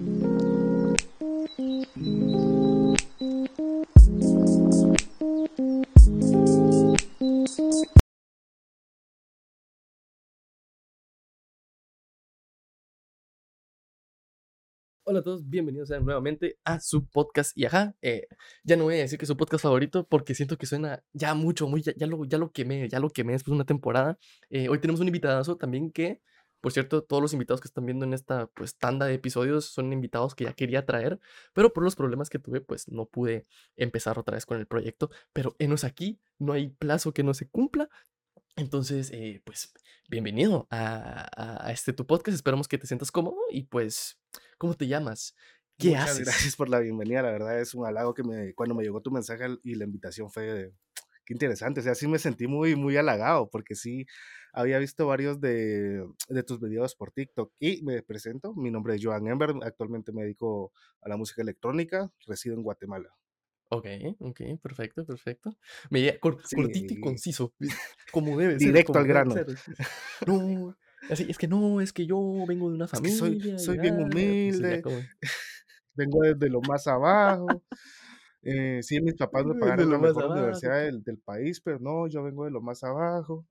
Hola a todos, bienvenidos nuevamente a su podcast. Y ajá, eh, ya no voy a decir que es su podcast favorito porque siento que suena ya mucho, muy, ya, ya lo, ya lo quemé, ya lo quemé después de una temporada. Eh, hoy tenemos un invitadazo también que, por cierto, todos los invitados que están viendo en esta pues tanda de episodios son invitados que ya quería traer, pero por los problemas que tuve, pues no pude empezar otra vez con el proyecto. Pero enos aquí, no hay plazo que no se cumpla. Entonces, eh, pues, bienvenido a, a este tu podcast. Esperamos que te sientas cómodo y pues ¿Cómo te llamas? ¿Qué Muchas haces? gracias por la bienvenida, la verdad es un halago que me, cuando me llegó tu mensaje y la invitación fue de, qué interesante, o sea, sí me sentí muy, muy halagado, porque sí había visto varios de, de, tus videos por TikTok y me presento, mi nombre es Joan Ember, actualmente me dedico a la música electrónica, resido en Guatemala. Ok, ok, perfecto, perfecto. Me cortito y conciso, como debe ser. Directo al grano. No, Así, es que no, es que yo vengo de una familia. soy, soy bien humilde. vengo desde lo más abajo. Eh, sí, mis papás me pagaron la mejor universidad del, del, país, pero no, yo vengo de lo más abajo.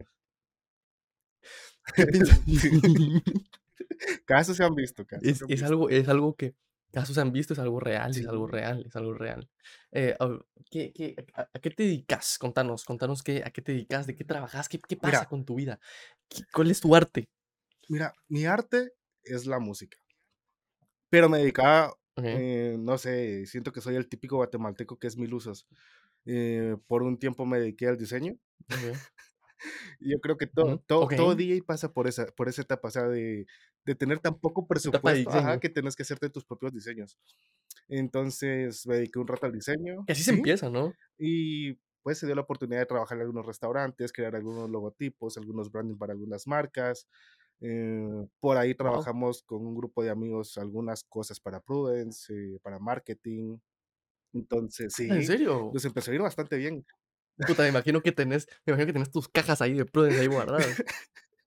casos se han visto. Casos es visto. algo, es algo que casos se han visto, es algo real, sí. es algo real, es algo real. Eh, ¿qué, qué, a, a, qué te dedicas? Contanos, contanos qué, a qué te dedicas, de qué trabajas, qué, qué pasa Mira, con tu vida, ¿cuál es tu arte? Mira, mi arte es la música. Pero me dedicaba, okay. eh, no sé, siento que soy el típico guatemalteco que es mil usos. Eh, por un tiempo me dediqué al diseño. Okay. Yo creo que todo, uh-huh. todo, okay. todo DJ pasa por esa, por esa etapa, o sea, de, de tener tan poco presupuesto ajá, que tienes que hacerte tus propios diseños. Entonces me dediqué un rato al diseño. Y así se empieza, ¿no? Y pues se dio la oportunidad de trabajar en algunos restaurantes, crear algunos logotipos, algunos branding para algunas marcas. Eh, por ahí trabajamos wow. con un grupo de amigos algunas cosas para Prudence, eh, para marketing. Entonces, sí. ¿En serio? Nos empezó a ir bastante bien. Puta, me imagino que tenés, me imagino que tenés tus cajas ahí de Prudence ahí guardadas.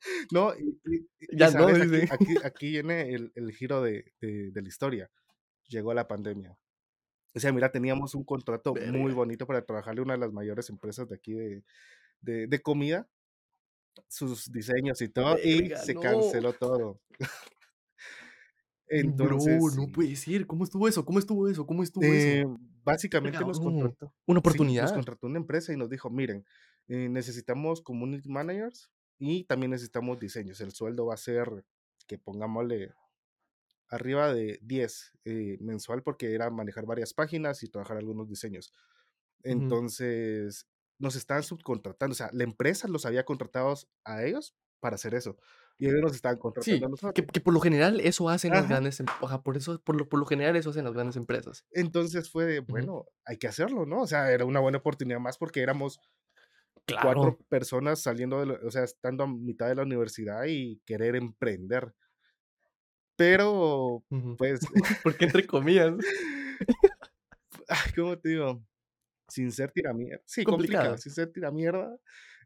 no, y, y, ya y sabes, no, aquí, aquí, aquí, viene el, el giro de, de, de, la historia. Llegó la pandemia. O sea, mira, teníamos un contrato Verga. muy bonito para trabajarle a una de las mayores empresas de aquí de, de, de comida sus diseños y todo, Verga, y se no. canceló todo. Entonces, Bro, no puede ser. ¿Cómo estuvo eso? ¿Cómo estuvo eso? ¿Cómo estuvo eh, eso? Básicamente Verga, nos contrató. Una oportunidad. Sí, nos contrató una empresa y nos dijo, miren, eh, necesitamos community managers y también necesitamos diseños. El sueldo va a ser que pongámosle arriba de 10 eh, mensual porque era manejar varias páginas y trabajar algunos diseños. Entonces, nos estaban subcontratando, o sea, la empresa los había contratado a ellos para hacer eso. Y ellos nos estaban contratando sí, a nosotros. Que, que, por lo general eso hacen Ajá. las grandes empresas. Por eso, por lo, por lo general eso hacen las grandes empresas. Entonces fue de, bueno, uh -huh. hay que hacerlo, ¿no? O sea, era una buena oportunidad más porque éramos claro. cuatro personas saliendo, de, la, o sea, estando a mitad de la universidad y querer emprender. Pero, uh -huh. pues. porque entre comillas. ¿Cómo te digo? Sin ser tiramierda. Sí, complicado. complicado, sin ser tiramierda.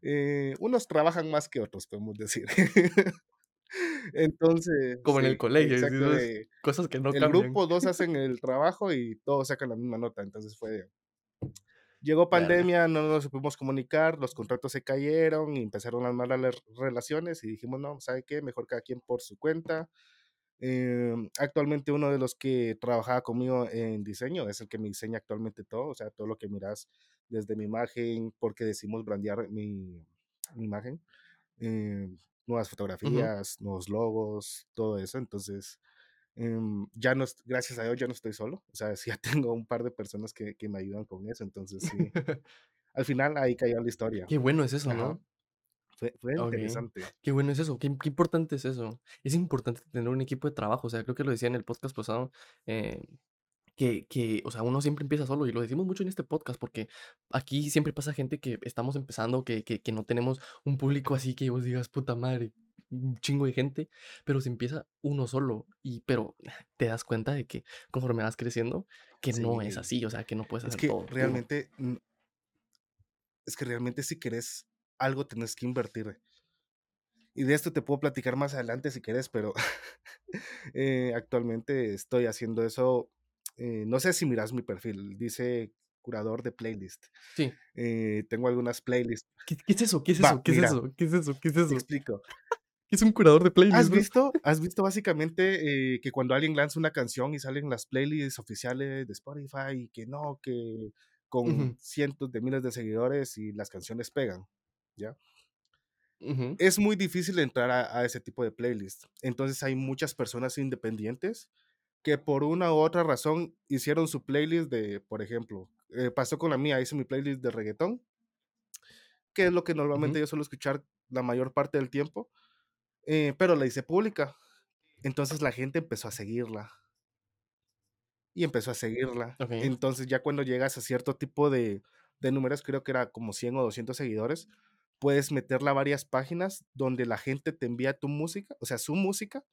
Eh, unos trabajan más que otros, podemos decir. Entonces. Como sí, en el colegio, exacto, de, cosas que no El cambian. grupo, dos hacen el trabajo y todos sacan la misma nota. Entonces fue. Llegó pandemia, no nos supimos comunicar, los contratos se cayeron y empezaron las malas relaciones y dijimos, no, ¿sabe qué? Mejor cada quien por su cuenta. Eh, actualmente uno de los que trabajaba conmigo en diseño es el que me diseña actualmente todo, o sea, todo lo que miras desde mi imagen, porque decimos brandear mi, mi imagen, eh, nuevas fotografías, uh -huh. nuevos logos, todo eso, entonces eh, ya no, gracias a Dios ya no estoy solo, o sea, ya tengo un par de personas que, que me ayudan con eso, entonces sí, al final ahí cayó la historia. Qué bueno es eso, Ajá. ¿no? Fue, fue okay. interesante. Qué bueno es eso, qué, qué, importante es eso. Es importante tener un equipo de trabajo, o sea, creo que lo decía en el podcast pasado, eh, que, que, o sea, uno siempre empieza solo y lo decimos mucho en este podcast porque aquí siempre pasa gente que estamos empezando, que, que, que no tenemos un público así que vos digas, puta madre, un chingo de gente, pero se empieza uno solo y pero te das cuenta de que conforme vas creciendo que sí. no es así, o sea, que no puedes hacer es que todo. Realmente tú. es que realmente si querés algo tenés que invertir. Y de esto te puedo platicar más adelante si quieres, pero eh, actualmente estoy haciendo eso. eh, no sé si miras mi perfil, dice curador de playlist. Sí. Eh, tengo algunas playlists. ¿Qué, qué es eso? ¿Qué es Va, eso? ¿Qué es eso? ¿Qué es eso? ¿Qué es Te eso? explico. ¿Qué es un curador de playlist, ¿Has visto, has visto básicamente eh, que cuando alguien lanza una canción y salen las playlists oficiales de Spotify y que no, que con Ujú, cientos de miles de seguidores y las canciones pegan, ¿ya? Es muy difícil entrar a, a ese tipo de playlists. Entonces hay muchas personas independientes que por una u otra razón hicieron su playlist de, por ejemplo, eh, pasó con la mía, hice mi playlist de reggaetón, que es lo que normalmente yo suelo escuchar la mayor parte del tiempo, eh, pero la hice pública. Entonces la gente empezó a seguirla y empezó a seguirla. Entonces ya cuando llegas a cierto tipo de, de números, creo que era como 100 o 200 seguidores, puedes meterla a varias páginas donde la gente te envía tu música, o sea, su música,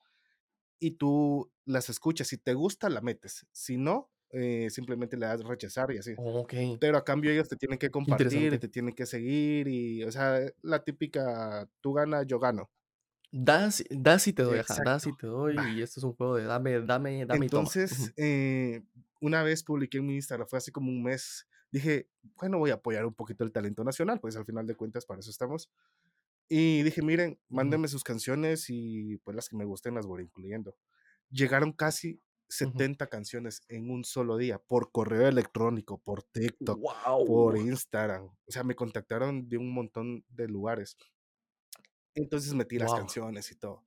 y tú las escuchas. Si te gusta, la metes. Si no, eh, simplemente le das rechazar y así. Ok. Pero a cambio ellos te tienen que compartir y te tienen que seguir y, o sea, la típica, tú ganas, yo gano. Das, das y te doy, ajá. Das y te doy. Va. Y esto es un juego de dame, dame, dame y toma. Entonces, eh, una vez publiqué en mi Instagram, fue hace como un mes, dije, bueno, voy a apoyar un poquito el talento nacional, pues al final de cuentas para eso estamos. Y dije, miren, mándenme sus canciones y pues las que me gusten las voy incluyendo. Llegaron casi Ujú. 70 canciones en un solo día, por correo electrónico, por TikTok, por Wow. Instagram. O sea, me contactaron de un montón de lugares. Entonces metí las Wow. canciones y todo.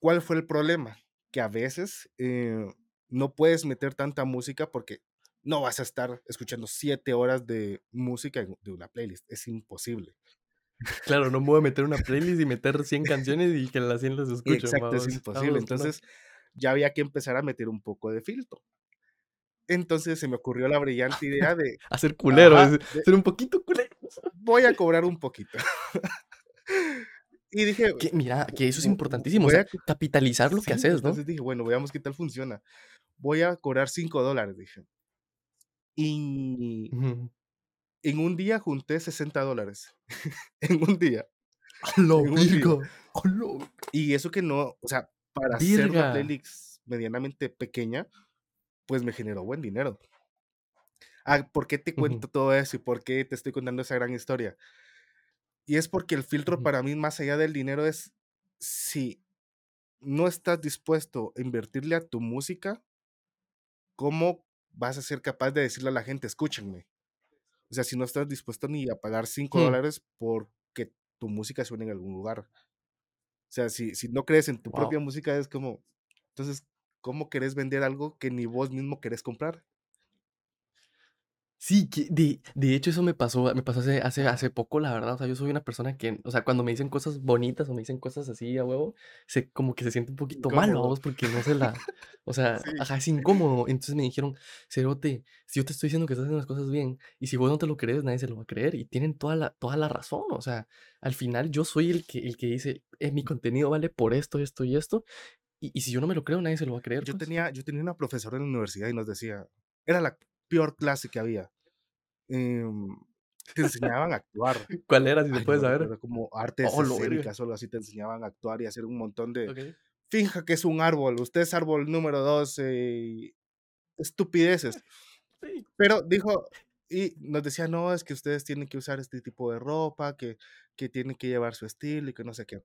¿Cuál fue el problema? Que a veces eh, no puedes meter tanta música porque no vas a estar escuchando siete horas de música de una playlist. Es imposible. Claro, no me voy a meter una playlist y meter 100 canciones y que las 100 las escuchen, Exacto, es imposible. Vamos que no. Entonces ya había que empezar a meter un poco de filtro. Entonces se me ocurrió la brillante idea de, Hacer culero, ajá, de, ser un poquito culero. voy a cobrar un poquito. y dije, Que, mira, que eso es "Vo- vo- importantísimo, o voy sea, a... capitalizar lo que haces, ¿no? entonces dije, bueno, veamos qué tal funciona. Voy a cobrar 5 dólares, dije. Y en un día junté 60 dólares. en un día, ¡A la en un día. virga! ¡A la Y eso que no, o sea, para hacer una virga! playlist medianamente pequeña, pues me generó buen dinero. Ah, ¿por qué te cuento todo eso y por qué te estoy contando esa gran historia? Y es porque el filtro para mí, más allá del dinero, es si no estás dispuesto a invertirle a tu música, ¿cómo vas a ser capaz de decirle a la gente, escúchenme? O sea, si no estás dispuesto ni a pagar 5 Hmm, dólares porque tu música suene en algún lugar. O sea, si, si no crees en tu propia música, es como, entonces, ¿cómo querés vender algo que ni vos mismo querés comprar? Sí, que de, de hecho eso me pasó, me pasó hace, hace, hace poco, la verdad. O sea, yo soy una persona que, o sea, cuando me dicen cosas bonitas o me dicen cosas así a huevo, se, como que se siente un poquito mal, Incómodo. vos, porque no se la, o sea, Sí. ajá, es incómodo. Entonces me dijeron, Cerote, si yo te estoy diciendo que estás haciendo las cosas bien, y si vos no te lo crees, nadie se lo va a creer. Y tienen toda la, toda la razón. O sea, al final yo soy el que, el que dice, eh, mi contenido vale por esto, esto y esto. Y, y si yo no me lo creo, nadie se lo va a creer, Yo pues. tenía, yo tenía una profesora en la universidad y nos decía, era la peor clase que había. em, te enseñaban a actuar. ¿Cuál era, si se puede saber? recuerdo, como artes Oh, escénicas o algo así, te enseñaban a actuar y hacer un montón de, Ok. finja que es un árbol, usted es árbol número 12 y estupideces. Sí. Pero dijo, y nos decía, no, es que ustedes tienen que usar este tipo de ropa, que, que tienen que llevar su estilo y que no sé qué.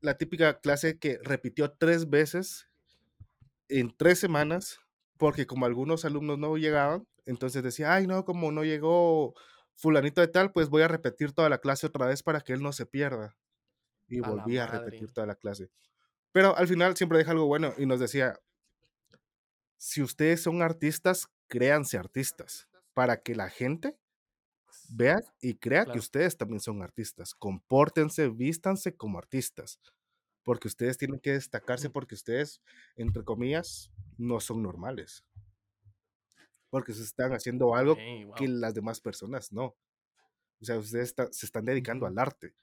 La típica clase que repitió tres veces en tres semanas, porque como algunos alumnos no llegaban, entonces decía, ay, no, como no llegó fulanito de tal, pues voy a repetir toda la clase otra vez para que él no se pierda. Y A volví a repetir toda la clase. Pero al final siempre deja algo bueno y nos decía, si ustedes son artistas, créanse artistas, para que la gente vea y crea que ustedes también son artistas. Compórtense, vístanse como artistas, porque ustedes tienen que destacarse porque ustedes, entre comillas, no son normales. Porque se están haciendo algo que las demás personas no. O sea, ustedes está- se están dedicando al arte.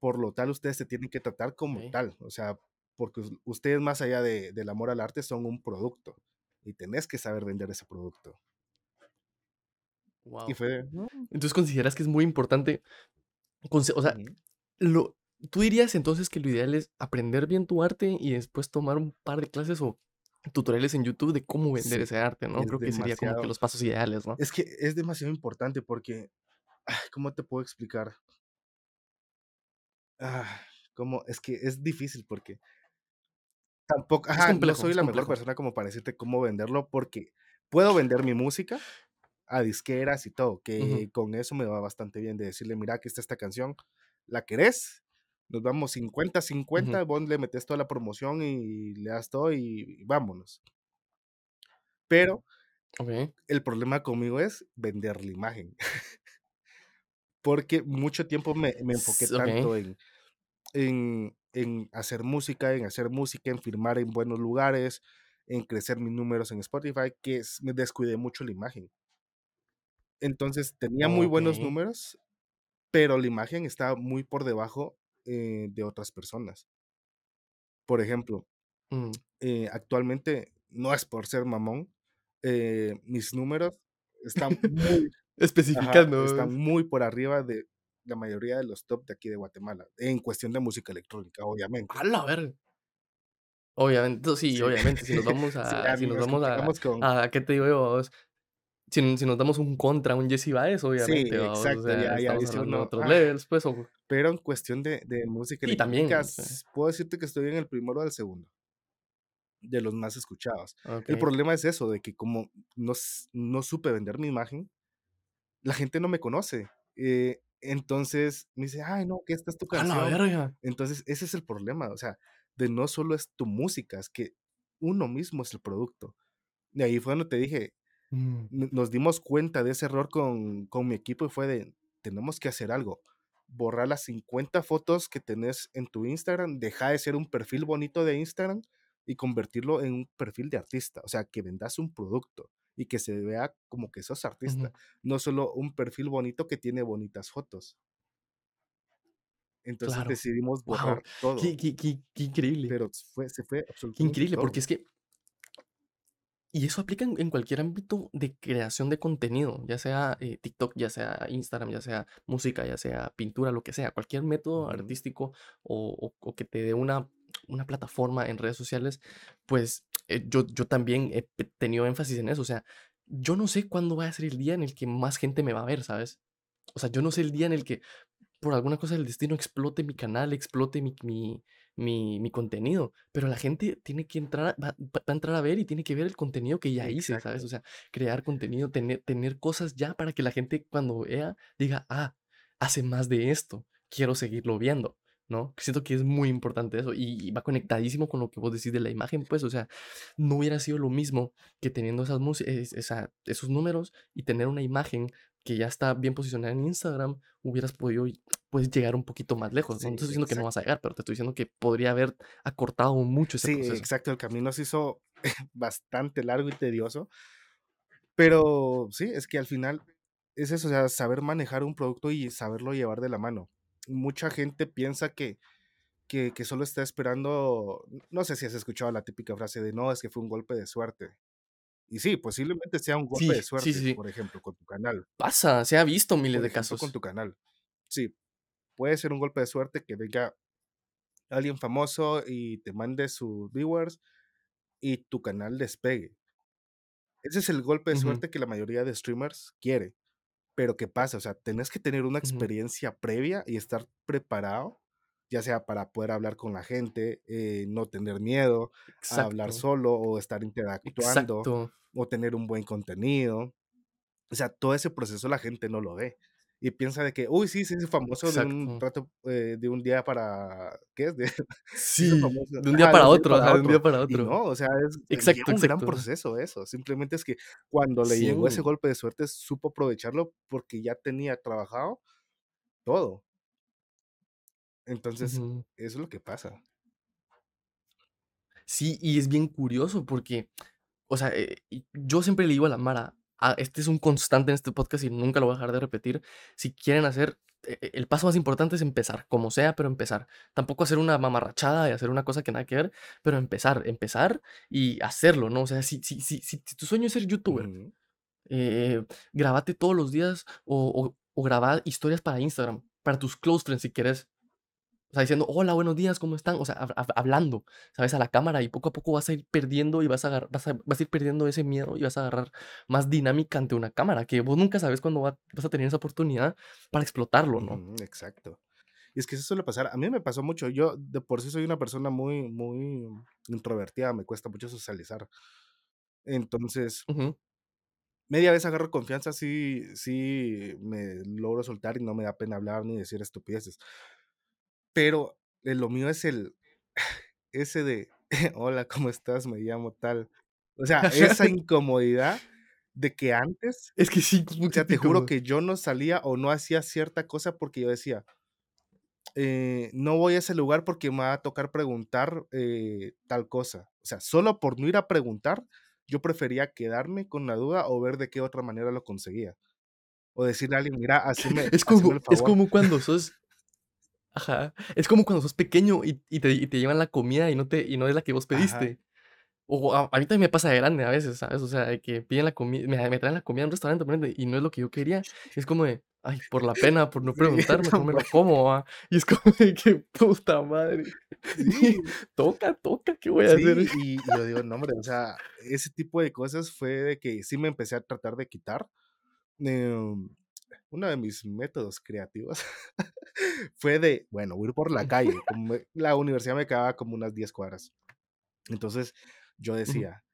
Por lo tal, ustedes se tienen que tratar como tal. O sea, porque us- ustedes más allá de- del amor al arte son un producto y tenés que saber vender ese producto. Y Wow. Entonces consideras que es muy importante, o sea, lo, ¿tú dirías entonces que lo ideal es aprender bien tu arte y después tomar un par de clases o tutoriales en YouTube de cómo vender Sí, ese arte, ¿no? Creo que sería como que los pasos ideales, ¿no? es que es demasiado importante porque, ay, ¿cómo te puedo explicar? Ah, ¿cómo? Es que es difícil porque tampoco ajá, no soy la mejor persona como para decirte cómo venderlo, porque puedo vender mi música a disqueras y todo, que con eso me va bastante bien de decirle: "Mira, aquí está esta canción, ¿la querés? Nos vamos cincuenta ujú, cincuenta vos le metes toda la promoción y le das todo y vámonos". Pero okey. el problema conmigo es vender la imagen, porque mucho tiempo me me enfoqué S okey. tanto en en en hacer música, en hacer música, en firmar en buenos lugares, en crecer mis números en Spotify, que es me descuidé mucho la imagen. Entonces, tenía muy buenos Okey. números, pero la imagen estaba muy por debajo, eh, de otras personas. Por ejemplo, Mm. eh, actualmente, no es por ser mamón, eh, mis números están muy ajá, Especificando. están muy por arriba de la mayoría de los top de aquí de Guatemala, en cuestión de música electrónica, obviamente. ¡A la verga! Obviamente, sí, Sí, obviamente, si nos vamos a si nos vamos a a ¿qué te digo yo? Si si nos damos un contra, un Jesse Baez, sí, obviamente, vamos, o exacto, sea, ya ya estamos hablando de otros ah, levels, pues, o pero en cuestión de de música sí, electrónica, también, sí. puedo decirte que estoy en el primero o el segundo. De los más escuchados. El Okey. problema es eso, de que como no no supe vender mi imagen, la gente no me conoce, eh, entonces me dice: "Ay, no, que esta es tu ¡A la canción". verga! Entonces, ese es el problema, o sea, de no solo es tu música, es que uno mismo es el producto. Y ahí fue donde te dije, Mm, no nos dimos cuenta de ese error con con mi equipo y fue de: "Tenemos que hacer algo, borrar las 50 fotos que tenés en tu Instagram, deja de ser un perfil bonito de Instagram y convertirlo en un perfil de artista, o sea, que vendas un producto y que se vea como que sos artista, no solo un perfil bonito que tiene bonitas fotos". Entonces claro. decidimos borrar todo, qué qué qué qué increíble, pero fue se fue qué absolutamente increíble, porque es que Y eso aplica en en cualquier ámbito de creación de contenido, ya sea, eh, TikTok, ya sea Instagram, ya sea música, ya sea pintura, lo que sea, cualquier método artístico o o o que te dé una una plataforma en redes sociales, pues, eh, yo yo también he tenido énfasis en eso, o sea, yo no sé cuándo va a ser el día en el que más gente me va a ver, ¿sabes? O sea, yo no sé el día en el que por alguna cosa del destino explote mi canal, explote mi mi mi mi contenido, pero la gente tiene que entrar va va a entrar a ver y tiene que ver el contenido que ya hice, ¿sabes? exacto. O sea, crear contenido, tener tener cosas ya para que la gente cuando vea diga: "Ah, hace más de esto, quiero seguirlo viendo", ¿no? Siento que es muy importante eso y y va conectadísimo con lo que vos decís de la imagen, pues, o sea, no hubiera sido lo mismo que teniendo esas esa esos números y tener una imagen que ya está bien posicionada en Instagram, hubieras podido puedes llegar un poquito más lejos, ¿no? Te estoy diciendo que no vas a llegar, pero te estoy diciendo que podría haber acortado mucho ese Sí, proceso. exacto, el camino se hizo bastante largo y tedioso, pero sí, es que al final es eso, o sea, saber manejar un producto y saberlo llevar de la mano. Mucha gente piensa que que que solo está esperando, no sé si has escuchado la típica frase de: "No, es que fue un golpe de suerte". Y sí, posiblemente sea un golpe Sí, de sí, sí, suerte, sí. por ejemplo, con tu canal, Pasa, se ha visto miles por de ejemplo, con casos. tu canal. Sí, puede ser un golpe de suerte que venga alguien famoso y te mande sus viewers y tu canal despegue. Ese es el golpe de suerte que la mayoría de streamers quiere. Pero, ¿qué pasa? O sea, tenés que tener una experiencia previa y estar preparado, ya sea para poder hablar con la gente, eh, no tener miedo a hablar Exacto, solo o estar interactuando exacto, o tener un buen contenido. O sea, todo ese proceso la gente no lo ve. Y piensa de que, uy, sí, se hizo famoso de un exacto. rato, eh, de un día para, ¿qué es? De, Sí, de un día para otro, para de un día otro. para Y otro. no, o sea, es, lleva Exacto, un gran exacto. proceso eso. Simplemente es que cuando le Sí, llegó ese golpe de suerte, supo aprovecharlo porque ya tenía trabajado todo. Entonces, eso es lo que pasa. Sí, y es bien curioso porque O sea, eh, yo siempre le digo a la mara, ah, este es un constante en este podcast y nunca lo voy a dejar de repetir. Si quieren hacer, e- e- el paso más importante es empezar, como sea, pero empezar. Tampoco hacer una mamarrachada y hacer una cosa que nada que ver, pero empezar, empezar y hacerlo, ¿no? O sea, si, si, si, si, si tu sueño es ser youtuber, eh, grabate todos los días o, o, o graba historias para Instagram, para tus close friends si quieres O sea, diciendo: "Hola, buenos días, ¿cómo están?". O sea, hab hab hablando, ¿sabes? A la cámara, y poco a poco vas a ir perdiendo, y vas a vas a vas a ir perdiendo ese miedo, y vas a agarrar más dinámica ante una cámara, que vos nunca sabes cuándo va vas a tener esa oportunidad para explotarlo, ¿no? Ujú, exacto. Y es que eso suele pasar. A mí me pasó mucho. Yo de por sí soy una persona muy, muy introvertida, me cuesta mucho socializar. Entonces Ujú. media vez agarro confianza, sí sí me logro soltar, y no me da pena hablar, ni decir estupideces. Pero, eh, lo mío es el ese de: "Hola, ¿cómo estás? Me llamo tal". O sea, esa incomodidad de que antes Es que sí, es muy o sea, te juro que yo no salía, o no hacía cierta cosa porque yo decía eh, no voy a ese lugar porque me va a tocar preguntar, eh, tal cosa. O sea, solo por no ir a preguntar, yo prefería quedarme con la duda, o ver de qué otra manera lo conseguía. O decirle a alguien: "Mira, haceme Es haceme como el es favor". como cuando sos ajá, es como cuando sos pequeño, y y te y te llevan la comida, y no te y no es la que vos Ajá. pediste. O a a mí también me pasa de grande a veces, ¿sabes? O sea, que piden la comi me me traen la comida a un restaurante, y no es lo que yo quería. Es como de: "Ay, por la pena, por no Sí, preguntar, mejor me lo como, ¿va?". Y es como de que: "Puta madre, Sí. toca, toca, ¿qué voy a hacer?". Sí, y y yo digo: "No, hombre", o sea, ese tipo de cosas fue de que sí me empecé a tratar de quitar. Em, uno de mis métodos creativos fue de, bueno, voy a ir por la calle, como me la universidad me quedaba como unas 10 cuadras. Entonces, yo decía: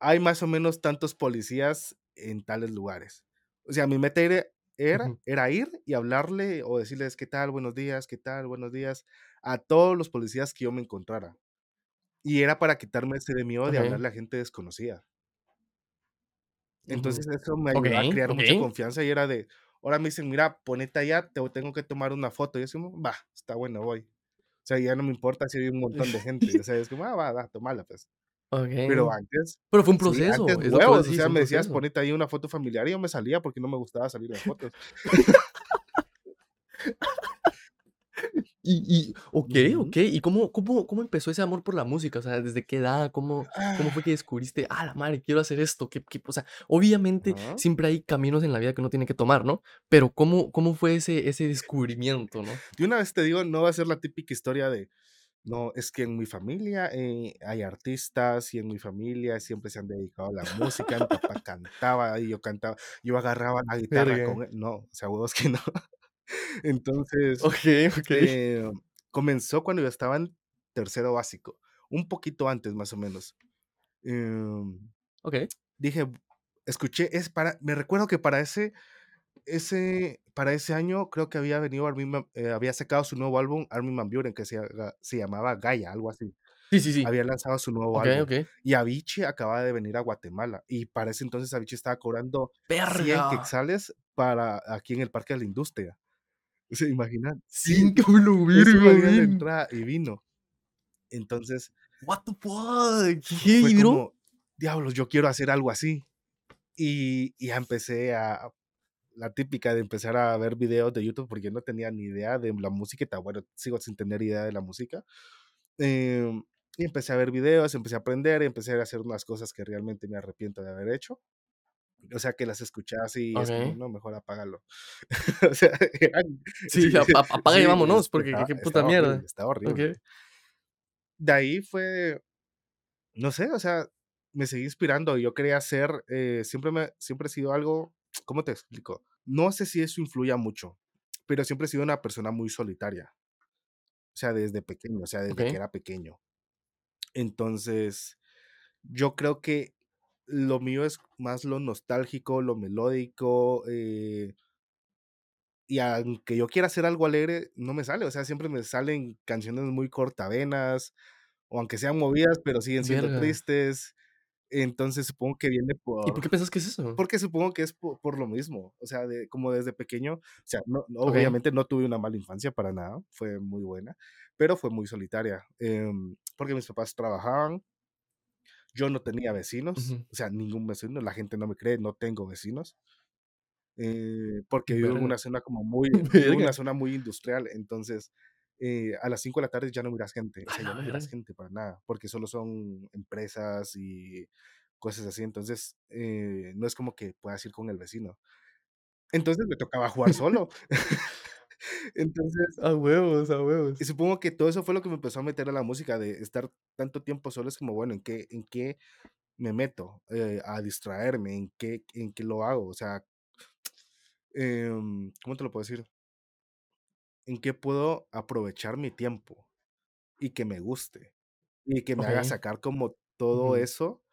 "Hay más o menos tantos policías en tales lugares". O sea, mi meta era era era ir y hablarle, o decirles: "¿Qué tal? Buenos días, ¿qué tal? Buenos días", a todos los policías que yo me encontrara. Y era para quitarme ese de miedo de Okey. hablarle a gente desconocida. Entonces, eso me ayudaba a crear mucha confianza, y era de ahora me dicen: "Mira, ponete allá, te tengo que tomar una foto", y yo como: "Va, está bueno, voy". O sea, ya no me importa si hay un montón de gente, o sea, es como: "Ah, va, va, tómala, pues". Pero Okey. antes Pero fue un sí, antes proceso, es lo que vos huevos, o decís, sea, me decías: proceso. "Ponete ahí una foto familiar", y yo me salía porque no me gustaba salir en fotos. Y y Ujú. okey, ¿y cómo cómo cómo empezó ese amor por la música? O sea, ¿desde qué edad? ¿Cómo cómo fue que descubriste: "A la madre, quiero hacer esto"? ¿Qué qué? O sea, obviamente, siempre hay caminos en la vida que uno tiene que tomar, ¿no? Pero, ¿cómo cómo fue ese ese descubrimiento, no? De una vez te digo, no va a ser la típica historia de: "No, es que en mi familia, eh, hay artistas, y en mi familia siempre se han dedicado a la música, mi papá cantaba, y yo cantaba, yo agarraba la guitarra Verga. con él", no, o sea, huevos que no. Entonces, okey. eh, comenzó cuando yo estaba en tercero básico, un poquito antes, más o menos. Em, Okey. dije escuché es para me recuerdo que para ese ese para ese año creo que había venido Armin eh, había sacado su nuevo álbum, Armin van Buuren, que se llamaba Gaia, algo así. Sí, sí, sí. Había lanzado su nuevo Okey, álbum, okey. y Avicii acababa de venir a Guatemala, y para ese entonces Avicii estaba cobrando 100 ¡Verga! quetzales para aquí en el Parque de la Industria. ¿Se imaginan? Sí, ¡5 a la eso verga, valía la men! entrada, y vino. Entonces What the fuck, qué fue como: "Diablos, yo quiero hacer algo así". Y y ya empecé a la típica de empezar a ver videos de YouTube, porque yo no tenía ni idea de la música, y bueno, sigo sin tener idea de la música. Em, y empecé a ver videos, empecé a aprender, empecé a hacer unas cosas que realmente me arrepiento de haber hecho. O sea, que las escuché así, y es como. "No, mejor apágalo". O sea, eran sí, Sí, ap ap apaga y vámonos, es porque qué puta horrible, mierda. estaba horrible. De ahí fue no sé, o sea, me seguí inspirando, yo quería hacer, eh, siempre me siempre he sido algo, ¿cómo te explico? No sé si eso influya mucho, pero siempre he sido una persona muy solitaria. O sea, desde pequeño, o sea, desde que era pequeño. Entonces, yo creo que lo mío es más lo nostálgico, lo melódico, eh y aunque yo quiera hacer algo alegre, no me sale, o sea, siempre me salen canciones muy cortavenas, o aunque sean movidas, pero siguen siendo Verga. tristes. Entonces, supongo que viene ¿Y por por qué piensas que es eso? porque supongo que es po por lo mismo, o sea, de como desde pequeño, o sea, no obviamente no tuve una mala infancia para nada, fue muy buena, pero fue muy solitaria, em, porque mis papás trabajaban yo no tenía vecinos, Ujú. o sea, ningún vecino, la gente no me cree, no tengo vecinos. Eh, porque vivo en una zona como muy una zona muy industrial, entonces, eh, a las 5 de la tarde ya no miras gente, o sea, ya no miras gente para nada, porque solo son empresas y cosas así, entonces, eh, no es como que puedas ir con el vecino. Entonces, me tocaba jugar solo. Entonces A huevos, a huevos. y supongo que todo eso fue lo que me empezó a meter a la música, de estar tanto tiempo solo, es como, bueno, ¿en qué en qué me meto, eh, a distraerme? ¿En qué en qué lo hago? O sea, em, ¿cómo te lo puedo decir? ¿En qué puedo aprovechar mi tiempo y que me guste? Y que me haga Okey. sacar como todo Ujú. eso,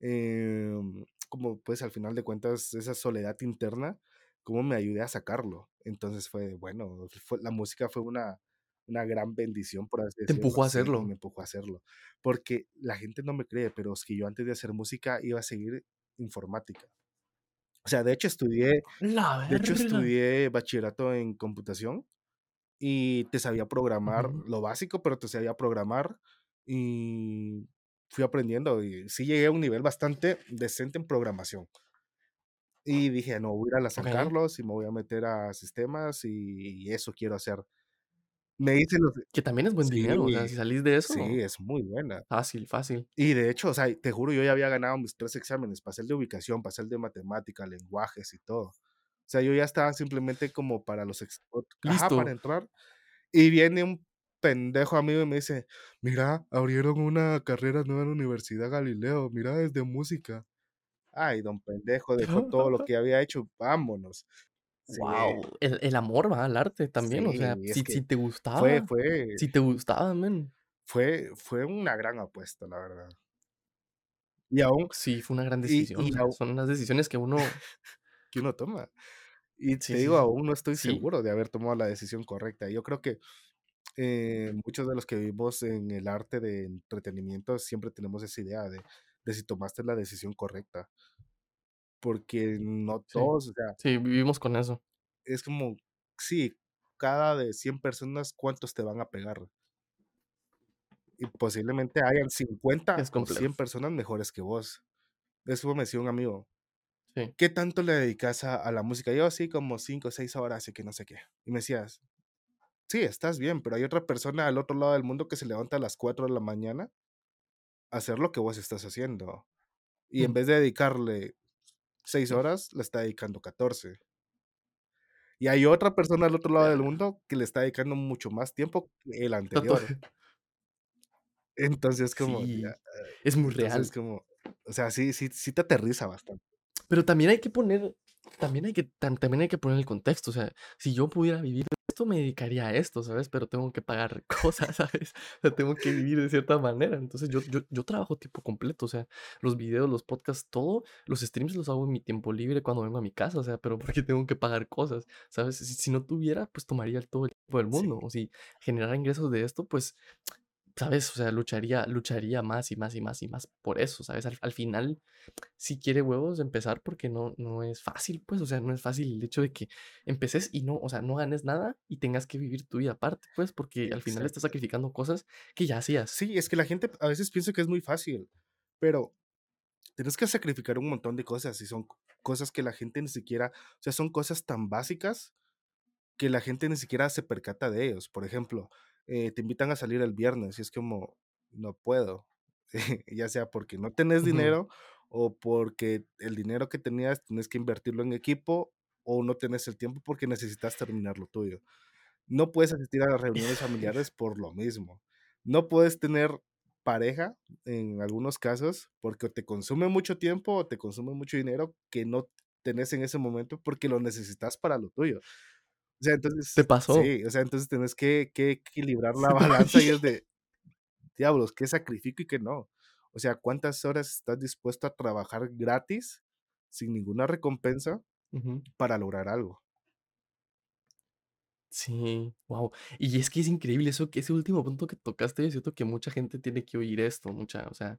em, como, pues, al final de cuentas, esa soledad interna, cómo me ayude a sacarlo. Entonces fue, bueno, fue la música fue una una gran bendición, por así Te decirlo, empujó a sí, y me hacerlo. empujó a hacerlo. Porque la gente no me cree, pero es que yo antes de hacer música iba a seguir informática. O sea, de hecho estudié ¡La de hecho estudié bachillerato en computación y te sabía programar Ujú. lo básico, pero te sabía programar, y fui aprendiendo, y sí llegué a un nivel bastante decente en programación. Y dije: "No, voy a ir a San Okey. Carlos y me voy a meter a sistemas, y eso quiero hacer". Me hice los Que también es buen dinero, o sea, sí, si salís de sí, eso, es muy buena. fácil, fácil. Y de hecho, o sea, te juro, yo ya había ganado mis 3 exámenes, pasé el de ubicación, pasé el de matemática, lenguajes y todo. O sea, yo ya estaba simplemente como para los ex ot ajá, para Listo. entrar, y viene un pendejo amigo y me dice: "Mira, abrieron una carrera nueva en la Universidad Galileo, mira, es de música". Ay, don pendejo, dejó todo lo que había hecho, vámonos. Sí, Guau, el el amor, ¿va?, al arte también, o sea, sí, si si te fue gustaba fue si te gustaba, men. fue fue una gran apuesta, la verdad. Y aún Sí, fue una gran y decisión, y sea, aún son unas decisiones que uno que uno toma. Y sí, te sí, digo, sí. aún no estoy Sí, seguro de haber tomado la decisión correcta. Yo creo que, eh, muchos de los que vivimos en el arte de entretenimiento siempre tenemos esa idea de de si tomaste la decisión correcta, porque no sí. todos, o sea, Sí, vivimos con eso. es como, sí, cada de 100 personas, ¿cuántos te van a pegar? Y posiblemente hayan cincuenta Es o complejo. 100 personas mejores que vos. Eso me decía un amigo: Sí. "¿Qué tanto le dedicas a a la música?". Yo: "Así como 5 o 6 horas", y que no sé qué. Y me decías: "Sí, estás bien, pero hay otra persona al otro lado del mundo que se levanta a las 4 de la mañana hacer lo que vos estás haciendo, y en Mm, vez de dedicarle 6 sí, horas, le está dedicando 14. Y hay otra persona al otro lado del mundo que le está dedicando mucho más tiempo que el anterior". Entonces, como ya, sí, es muy real. como, o sea, sí sí sí te aterriza bastante. Pero también hay que poner también hay que tam también hay que poner el contexto, o sea, si yo pudiera vivir esto, me dedicaría a esto, ¿sabes? Pero tengo que pagar cosas, ¿sabes? O sea, tengo que vivir de cierta manera. Entonces, yo yo yo trabajo tiempo completo, o sea, los videos, los podcasts, todo, los streams los hago en mi tiempo libre cuando vengo a mi casa, o sea, pero porque tengo que pagar cosas, ¿sabes? Si si no tuviera, pues tomaría todo el tiempo del Sí. mundo, o si generara ingresos de esto, pues ¿Sabes? O sea, lucharía lucharía más y más y más y más por eso, ¿sabes? Al al final, sí quiere huevos empezar porque no no es fácil, pues, o sea, no es fácil el hecho de que empeces y no, o sea, no ganes nada y tengas que vivir tu vida aparte, pues, porque al final estás Exacto. sacrificando cosas que ya hacías. Sí, es que la gente a veces piensa que es muy fácil, pero tienes que sacrificar un montón de cosas y son cosas que la gente ni siquiera o sea, son cosas tan básicas que la gente ni siquiera se percata de ellos. Por ejemplo, eh, te invitan a salir el viernes y es como, no puedo, ya sea porque no tenés dinero o porque el dinero que tenías tienes que invertirlo en equipo o no tenés el tiempo porque necesitas terminar lo tuyo. No puedes asistir a las reuniones familiares por lo mismo. No puedes tener pareja en algunos casos porque te consume mucho tiempo o te consume mucho dinero que no tenés en ese momento porque lo necesitas para lo tuyo. O sea, ¿Te entonces pasó? sí, o sea, entonces tenés que que equilibrar la te balanza y es de, diablos, ¿qué sacrifico y qué no? O sea, ¿cuántas horas estás dispuesto a trabajar gratis, sin ninguna recompensa, Ujú. para lograr algo? Sí, guau. Y es que es increíble eso que ese último punto que tocaste, yo siento que mucha gente tiene que oír esto, mucha, o sea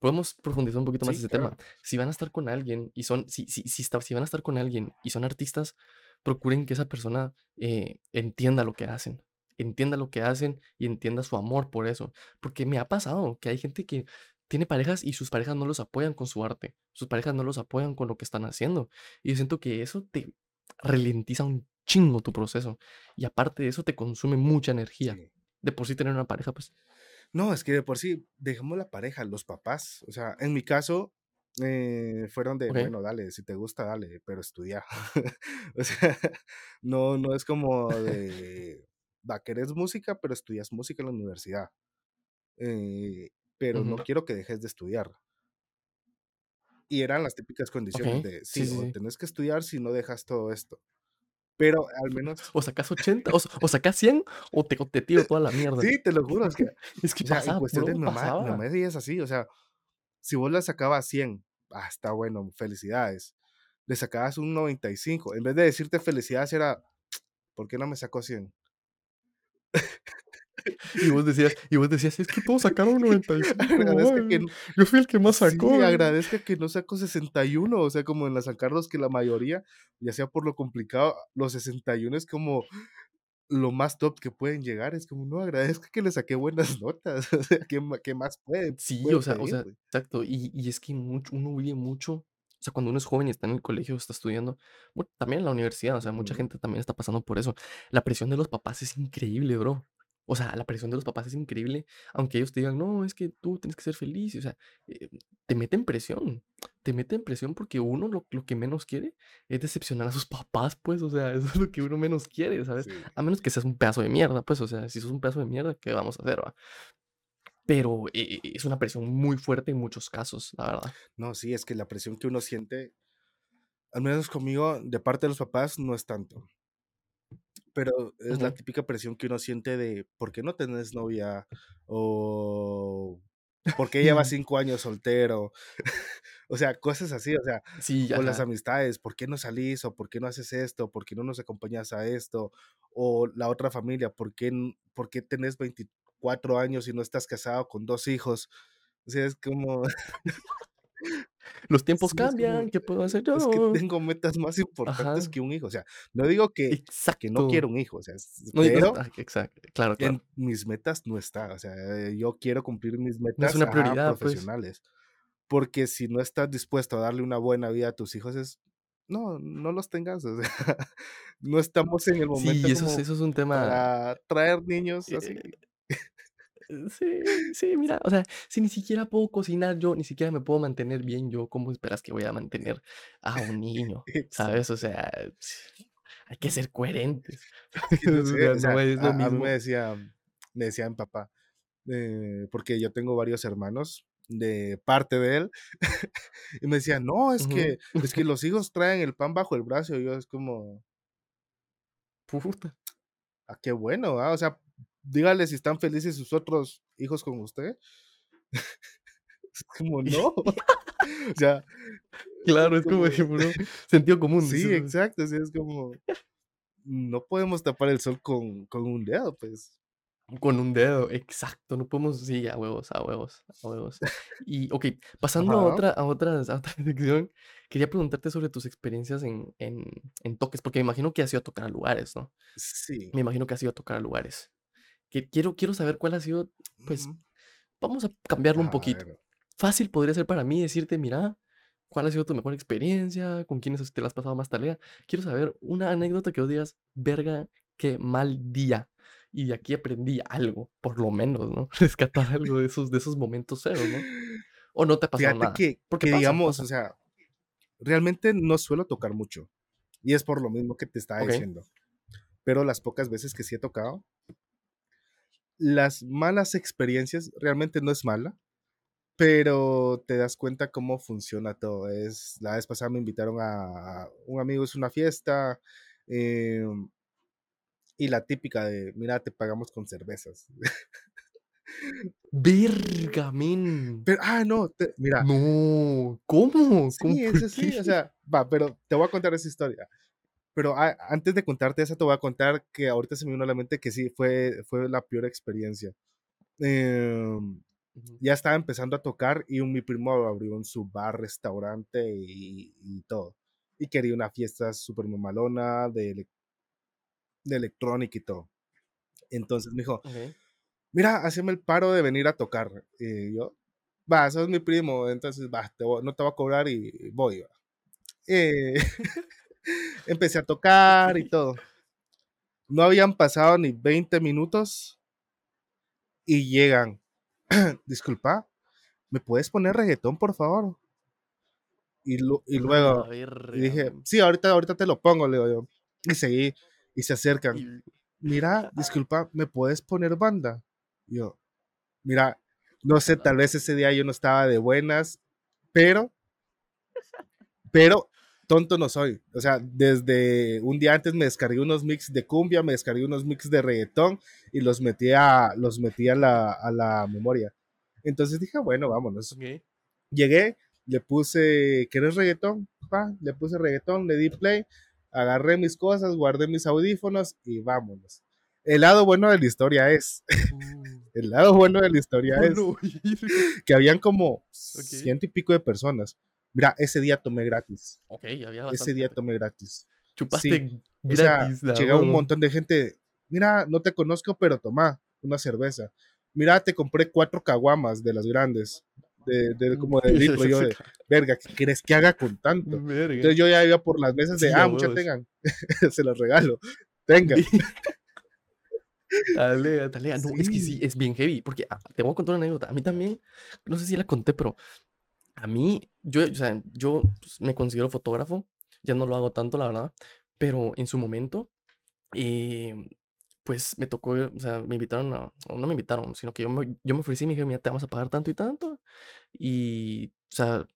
Podemos profundizar un poquito más Sí, ese claro. tema. Si van a estar con alguien y son si si si está si van a estar con alguien y son artistas, procuren que esa persona, eh, entienda lo que hacen, entienda lo que hacen y entienda su amor por eso. Porque me ha pasado que hay gente que tiene parejas y sus parejas no los apoyan con su arte, sus parejas no los apoyan con lo que están haciendo. Y yo siento que eso te ralentiza un chingo tu proceso, y aparte de eso, te consume mucha energía. Sí. De por sí tener una pareja, pues No, es que de por sí, dejemos la pareja, los papás. O sea, en mi caso, Eh, fueron de, Okey. bueno, dale, si te gusta, dale, pero estudia. O sea, no no es como de, va, ¿querés música? Pero estudias música en la universidad. Eh, pero no Ujú. quiero que dejes de estudiar. Y eran las típicas condiciones Okey. de, Sí, sí, sí, tenés que estudiar si no dejas todo esto. Pero al menos O sacas 80, o o sacas 100 o te o te tiro toda la mierda. Sí, te lo juro, es que, Es que o sea, en pasaba, cuestión de bro, mi mamá mamá es así, o sea, si vos le sacabas 100, ah, está bueno, felicidades. Le sacabas un 95, en vez de decirte felicidades era, ¿por qué no me sacó 100? Y vos decías y vos decías: "Es que todos sacaron 95, Agradezca que ay, n yo fui el que más sí, sacó". agradezca que no sacó 61, o sea, como en las San Carlos, que la mayoría, ya sea por lo complicado, los 61 es como lo más top que pueden llegar, es como, no, agradezca que le saqué buenas notas, o sea, ¿qué qué más puede Sí, o sea o pedir, sea, pues? exacto. Y y es que mucho uno vive mucho, o sea, cuando uno es joven y está en el colegio, está estudiando, bueno, también en la universidad, o sea, mucha Ujú. gente también está pasando por eso. La presión de los papás es increíble, bro. O sea, la presión de los papás es increíble, aunque ellos te digan: "No, es que tú tienes que ser feliz", o sea, eh, te meten presión, te meten presión porque uno lo lo que menos quiere es decepcionar a sus papás, pues, o sea, eso es lo que uno menos quiere, ¿sabes? Sí. A menos que seas un pedazo de mierda, pues, o sea, si sos un pedazo de mierda, ¿qué vamos a hacer, va? Pero, e e es una presión muy fuerte en muchos casos, la verdad. No, sí, es que la presión que uno siente, al menos conmigo, de parte de los papás, no es tanto. Pero es la Ujú. típica presión que uno siente de, ¿por qué no tenés novia? O, ¿por qué llevas 5 años soltero? O sea, cosas así, o sea, sí, o las amistades, ¿por qué no salís? O, ¿por qué no haces esto? ¿Por qué no nos acompañas a esto? O la otra familia, ¿por qué, por qué tenés 24 años y no estás casado con dos hijos? O sea, es como, Los tiempos sí, cambian, ¿qué puedo hacer es que yo? tengo metas más importantes Ajá, que un hijo. O sea, no digo que, que no quiero exacto. un hijo, o sea, No, y no pero ah, exacto, claro, claro. en mis metas no está. O sea, eh, yo quiero cumplir mis No es metas, una prioridad, pues. profesionales. Porque si no estás dispuesto a darle una buena vida a tus hijos, es, no, no los tengas. O sea, no estamos en el momento Sí, eso es como eso es un tema, para traer niños así. Sí, sí, mira, o sea, si ni siquiera puedo cocinar yo, ni siquiera me puedo mantener bien yo, ¿cómo esperas que voy a mantener a un niño? ¿Sabes? O sea, hay que ser coherentes. O sea, no es lo a, a mí me mismo. decía, me decía mi papá, eh, porque yo tengo varios hermanos de parte de él, y me decía, no, es que, es que los hijos traen el pan bajo el brazo, y yo es como, Puta. ah, qué bueno, ah, O sea, dígale si están felices sus otros hijos con usted. Es como, no, o sea, Claro, es como sentido común, sí, exacto, sí, es como, no podemos tapar el sol con, con un dedo, pues. Con un dedo, exacto, no podemos sí, a huevos, a huevos, a huevos. Y, okey, pasando a otra a otras a otra sección, quería preguntarte sobre tus experiencias en en en toques, porque me imagino que has ido a tocar a lugares, ¿no? sí. Me imagino que has ido a tocar a lugares. Que quiero quiero saber cuál ha sido, pues, ujú, vamos a cambiarlo un A poquito. ver, Fácil podría ser para mí decirte: "Mira, ¿cuál ha sido tu mejor experiencia? ¿Con quiénes te la has pasado más talega?". Quiero saber una anécdota que vos digas: "Verga, qué mal día, y de aquí aprendí algo", por lo menos, ¿no? Rescatar algo de esos de esos momentos feos, ¿no? ¿O no te ha pasado fíjate nada? que, Porque que pasa, digamos, o pasa. sea, realmente no suelo tocar mucho, y es por lo mismo que te estaba Okey. diciendo, pero las pocas veces que sí he tocado, las malas experiencias realmente no es mala, pero te das cuenta cómo funciona todo. Es, la vez pasada me invitaron a un amigo, es una fiesta, em, y la típica de, mira, te pagamos con cervezas. Verga, men. Pero, ah, no, te- mira, No, ¿cómo? ¿Cómo sí, es por qué? así, o sea, va, pero te voy a contar esa historia. Pero a- antes de contarte esa, te voy a contar que ahorita se me vino a la mente que sí, fue, fue la peor experiencia. Ujú, ya estaba empezando a tocar y un, mi primo abrió en su bar, restaurante y, y todo. Y quería una fiesta súper mamalona de, de electrónica y todo. Entonces me dijo, okey. mira, haceme el paro de venir a tocar. Y yo, va, sos mi primo, entonces va, no te voy a cobrar y voy. va". Eh, empecé a tocar y todo. No habían pasado ni 20 minutos y llegan, disculpa, ¿me puedes poner reggaetón, por favor? Y, lu- y luego y dije, sí, ahorita, ahorita te lo pongo, le digo yo. Y seguí, y se acercan. Mira, disculpa, ¿me puedes poner banda? Y yo, mira, no sé, tal vez ese día yo no estaba de buenas, pero, pero tonto no soy. O sea, desde un día antes me descargué unos mix de cumbia, me descargué unos mix de reggaetón y los metí a, los metí a la, a la memoria. Entonces dije, bueno, vámonos. ok. Llegué, le puse, ¿querés reggaetón? Pa, le puse reggaetón, le di play, agarré mis cosas, guardé mis audífonos y vámonos. El lado bueno de la historia es, Uh. el lado bueno de la historia Oh, es no, que habían como ciento y pico de personas. Mira, ese día tomé gratis. Ok, había Ese bastante. día tomé gratis. Chupaste O sea, gratis. llegaba un montón de gente. Mira, no te conozco, pero toma una cerveza. Mira, te compré cuatro caguamas de las grandes. De, de- como de litro. Yo de, verga, ¿qué quieres que haga con tanto? Verga. Entonces yo ya iba por las mesas de, Sí, ah, muchas tengan. Se las regalo. Tenga. Dale, dale. No, es que sí, Sí. es bien heavy. Porque ah, te voy a contar una anécdota. A mí también, no sé si la conté, pero a mí, yo, o sea, yo pues, me considero fotógrafo. Ya no lo hago tanto, la verdad. Pero en su momento, eh, pues me tocó, o sea, me invitaron a, o no me invitaron, sino que yo me, yo me ofrecí y me dijeron, mira, te vamos a pagar tanto y tanto. Y, o sea,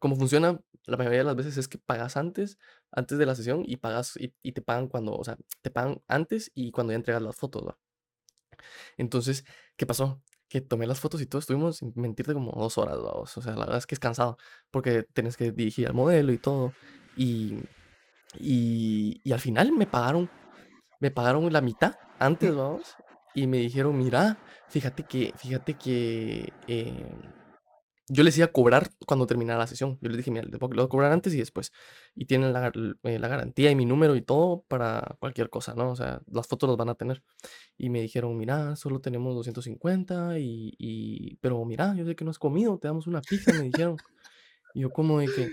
cómo funciona la mayoría de las veces es que pagas antes, antes de la sesión y pagas y, te pagan cuando, o sea, te pagan antes y cuando ya entregas las fotos. Entonces, ¿qué pasó? Que tomé las fotos y todo, estuvimos, sin mentirte, como dos horas, vamos. O sea, la verdad es que es cansado, porque tienes que dirigir al modelo y todo. Y, y, y al final me pagaron, me pagaron la mitad antes, vamos. Y me dijeron, mira, fíjate que, fíjate que eh, yo les iba a cobrar cuando terminara la sesión. Yo les dije, mira, les voy a- cobrar antes y después. Y tienen la, eh, la garantía y mi número y todo para cualquier cosa, ¿no? O sea, las fotos las van a tener. Y me dijeron, mira, solo tenemos 250 y, y... Pero mira, yo sé que no has comido, te damos una pizza, me dijeron. Y yo como de que...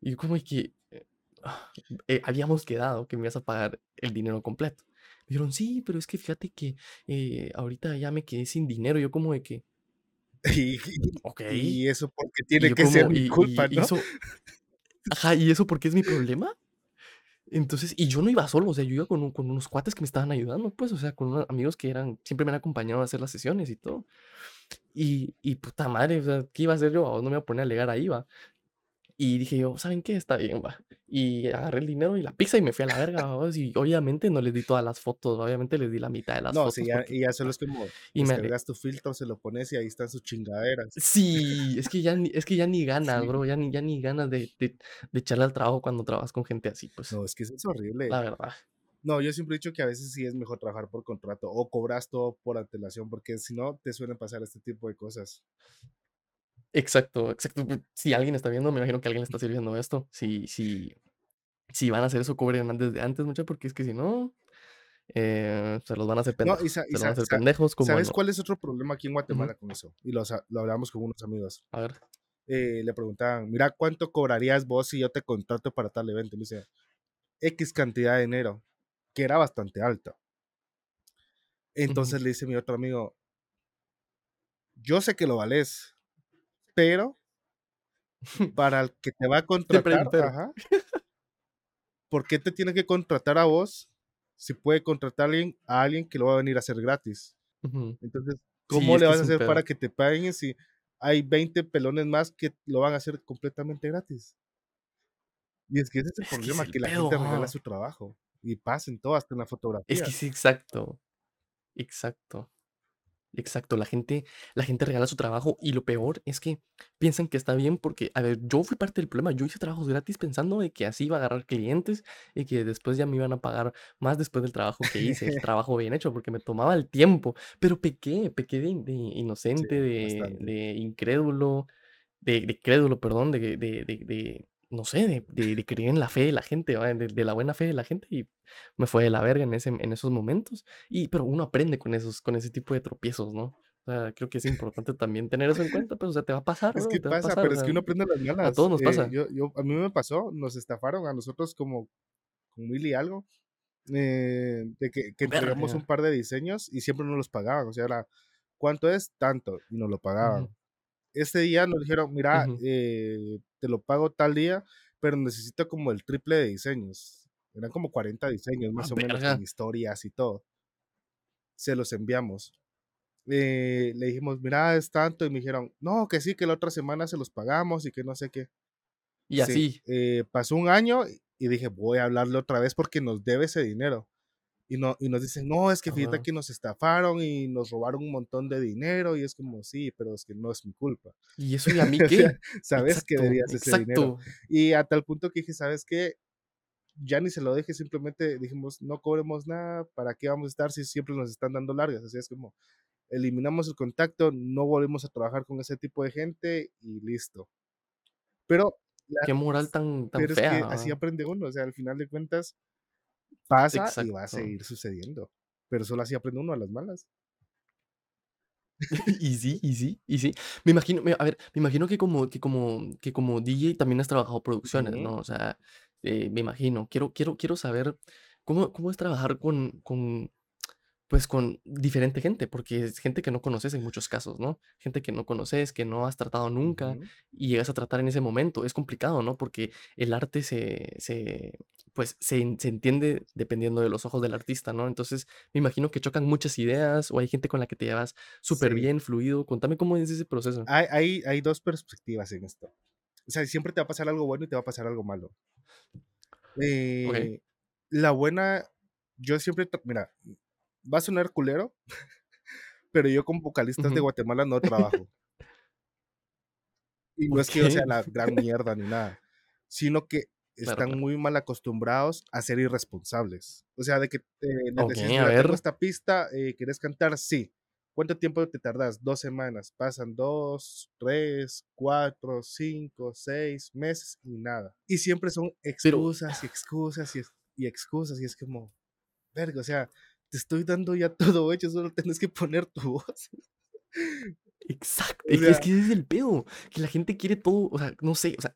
Y yo como de que... eh, ah, eh, habíamos quedado que me ibas a pagar el dinero completo. Me dijeron, sí, pero es que fíjate que eh, ahorita ya me quedé sin dinero. Yo como de que, Y, ok. y eso porque tiene que ser como, mi y, culpa, y ¿no? eso, ajá, y eso porque es mi problema. Entonces, y yo no iba solo, o sea, yo iba con, con unos cuates que me estaban ayudando, pues, o sea, con unos amigos que eran, siempre me han acompañado a hacer las sesiones y todo. Y, y puta madre, o sea, ¿qué iba a hacer yo? No me iba a poner a alegar ahí, va. Y dije yo, ¿saben qué? Está bien, va. Y agarré el dinero y la pizza y me fui a la verga, ¿va? Y obviamente no les di todas las fotos, obviamente les di la mitad de las No, fotos. sí, ya, porque- y ya solo es como y me descargas tu filtro, se lo pones y ahí están sus chingaderas. Sí, es que ya ni, es que ya ni ganas, Sí. bro, ya ni, ya ni ganas de, de, de echarle al trabajo cuando trabajas con gente así, pues, No, es que eso es horrible. la verdad. No, yo siempre he dicho que a veces sí es mejor trabajar por contrato o cobras todo por antelación, porque si no, te suelen pasar este tipo de cosas. Exacto, exacto. pu- Si alguien está viendo, me imagino que alguien le está sirviendo esto. Si, si, si van a hacer eso, cobren desde antes, mucho, porque es que si no, eh, se los van a hacer No, pendejos. y, sa- y se los van sa- a hacer sa- pendejos como ¿sabes no. cuál es otro problema aquí en Guatemala con eso? Y lo, lo hablamos con unos amigos. A ver. Eh, le preguntaban, mira, ¿cuánto cobrarías vos si yo te contrato para tal evento? Y me dice, X cantidad de dinero, que era bastante alta. Entonces le dice mi otro amigo, yo sé que lo vales, pero para el que te va a contratar, ajá, ¿por qué te tiene que contratar a vos si puede contratar a alguien, a alguien que lo va a venir a hacer gratis? Entonces, ¿cómo es le vas a es hacer para que te paguen si hay 20 pelones más que lo van a hacer completamente gratis? Y es que ese es el Es que es problema, el que la pedo, gente regala su trabajo y pasen todo hasta en la Es fotografía. que sí, exacto. Exacto. Exacto, la gente, la gente regala su trabajo y lo peor es que piensan que está bien porque, a ver, yo fui parte del problema, yo hice trabajos gratis pensando de que así iba a agarrar clientes y que después ya me iban a pagar más después del trabajo que hice, el trabajo bien hecho, porque me tomaba el tiempo, pero pequé, pequé de, de Sí, inocente, de, incrédulo, de, de crédulo, perdón, de, de, de, de- no sé, de, de, de creer en la fe de la gente, de, de la buena fe de la gente y me fue de la verga en, ese, en esos momentos. Y, pero uno aprende con esos, con ese tipo de tropiezos, ¿no? O sea, creo que es importante también tener eso en cuenta, pues, o sea, te va a pasar, Es bro, que te a pasa, pasar, pero o es que uno aprende las a malas. todos nos Eh, pasa. yo, yo, a mí me pasó, nos estafaron a nosotros como con mil y algo, eh, de que, que entregamos un par de diseños y siempre nos los pagaban. O sea, era, ¿cuánto es? Tanto, y nos lo pagaban. Ujú. este día nos dijeron, mira, Ujú. eh, te lo pago tal día, pero necesito como el triple de diseños. Eran como 40 diseños, ¡Ah, más o menos, con historias y todo. Se los enviamos. Eh, le dijimos, mira, es tanto, y me dijeron, no, que sí, que la otra semana se los pagamos y que no sé qué. Y Sí, así. eh, pasó un año y dije, voy a hablarle otra vez porque nos debe ese dinero. Y, no, y nos dicen, no, es que fíjate Ajá. que nos estafaron y nos robaron un montón de dinero. Y es como, sí, pero es que no es mi culpa. ¿Y eso y a mí o sea, qué? sabes que Exacto, debías ese dinero. Y a tal punto que dije, ¿sabes qué? Ya ni se lo deje, simplemente dijimos, no cobremos nada, ¿para qué vamos a estar si siempre nos están dando largas? Así es como, eliminamos el contacto, no volvemos a trabajar con ese tipo de gente y listo. Pero, la- Qué moral tan, tan pero es que fea. así aprende uno, o sea, al final de cuentas pasa y va a seguir sucediendo. Pero solo así aprende uno a las malas. Y sí, y sí, y sí. Me imagino, a ver, me imagino que como, que como, que como DJ también has trabajado producciones, ¿no? O sea, eh, me imagino. Quiero, quiero, quiero saber cómo, cómo es trabajar con, con, pues con diferente gente, porque es gente que no conoces en muchos casos, ¿no? Gente que no conoces, que no has tratado nunca y llegas a tratar en ese momento. Es complicado, ¿no? Porque el arte se, se, pues, se, se entiende dependiendo de los ojos del artista, ¿no? Entonces, me imagino que chocan muchas ideas o hay gente con la que te llevas súper Sí. bien, fluido. Contame cómo es ese proceso. Hay, hay, hay dos perspectivas en esto. O sea, siempre te va a pasar algo bueno y te va a pasar algo malo. Eh, la buena, yo siempre, mira, va a sonar culero, pero yo con vocalistas de Ujú. Guatemala no trabajo. Y no ¿Por es que yo sea la gran mierda ni nada, sino que están claro. muy mal acostumbrados a ser irresponsables. O sea, de que eh, les Ok, decís, a mira, tengo ver. esta pista, eh, ¿quieres cantar? Sí. ¿Cuánto tiempo te tardas? Dos semanas. Pasan dos, tres, cuatro, cinco, seis meses y nada. Y siempre son Pero, excusas y excusas y, y excusas. Y es como, verga, o sea, te estoy dando ya todo hecho, solo tienes que poner tu voz. exacto. O Es que, es sea, que ese es el pedo. Que la gente quiere todo. O sea, no sé. O sea,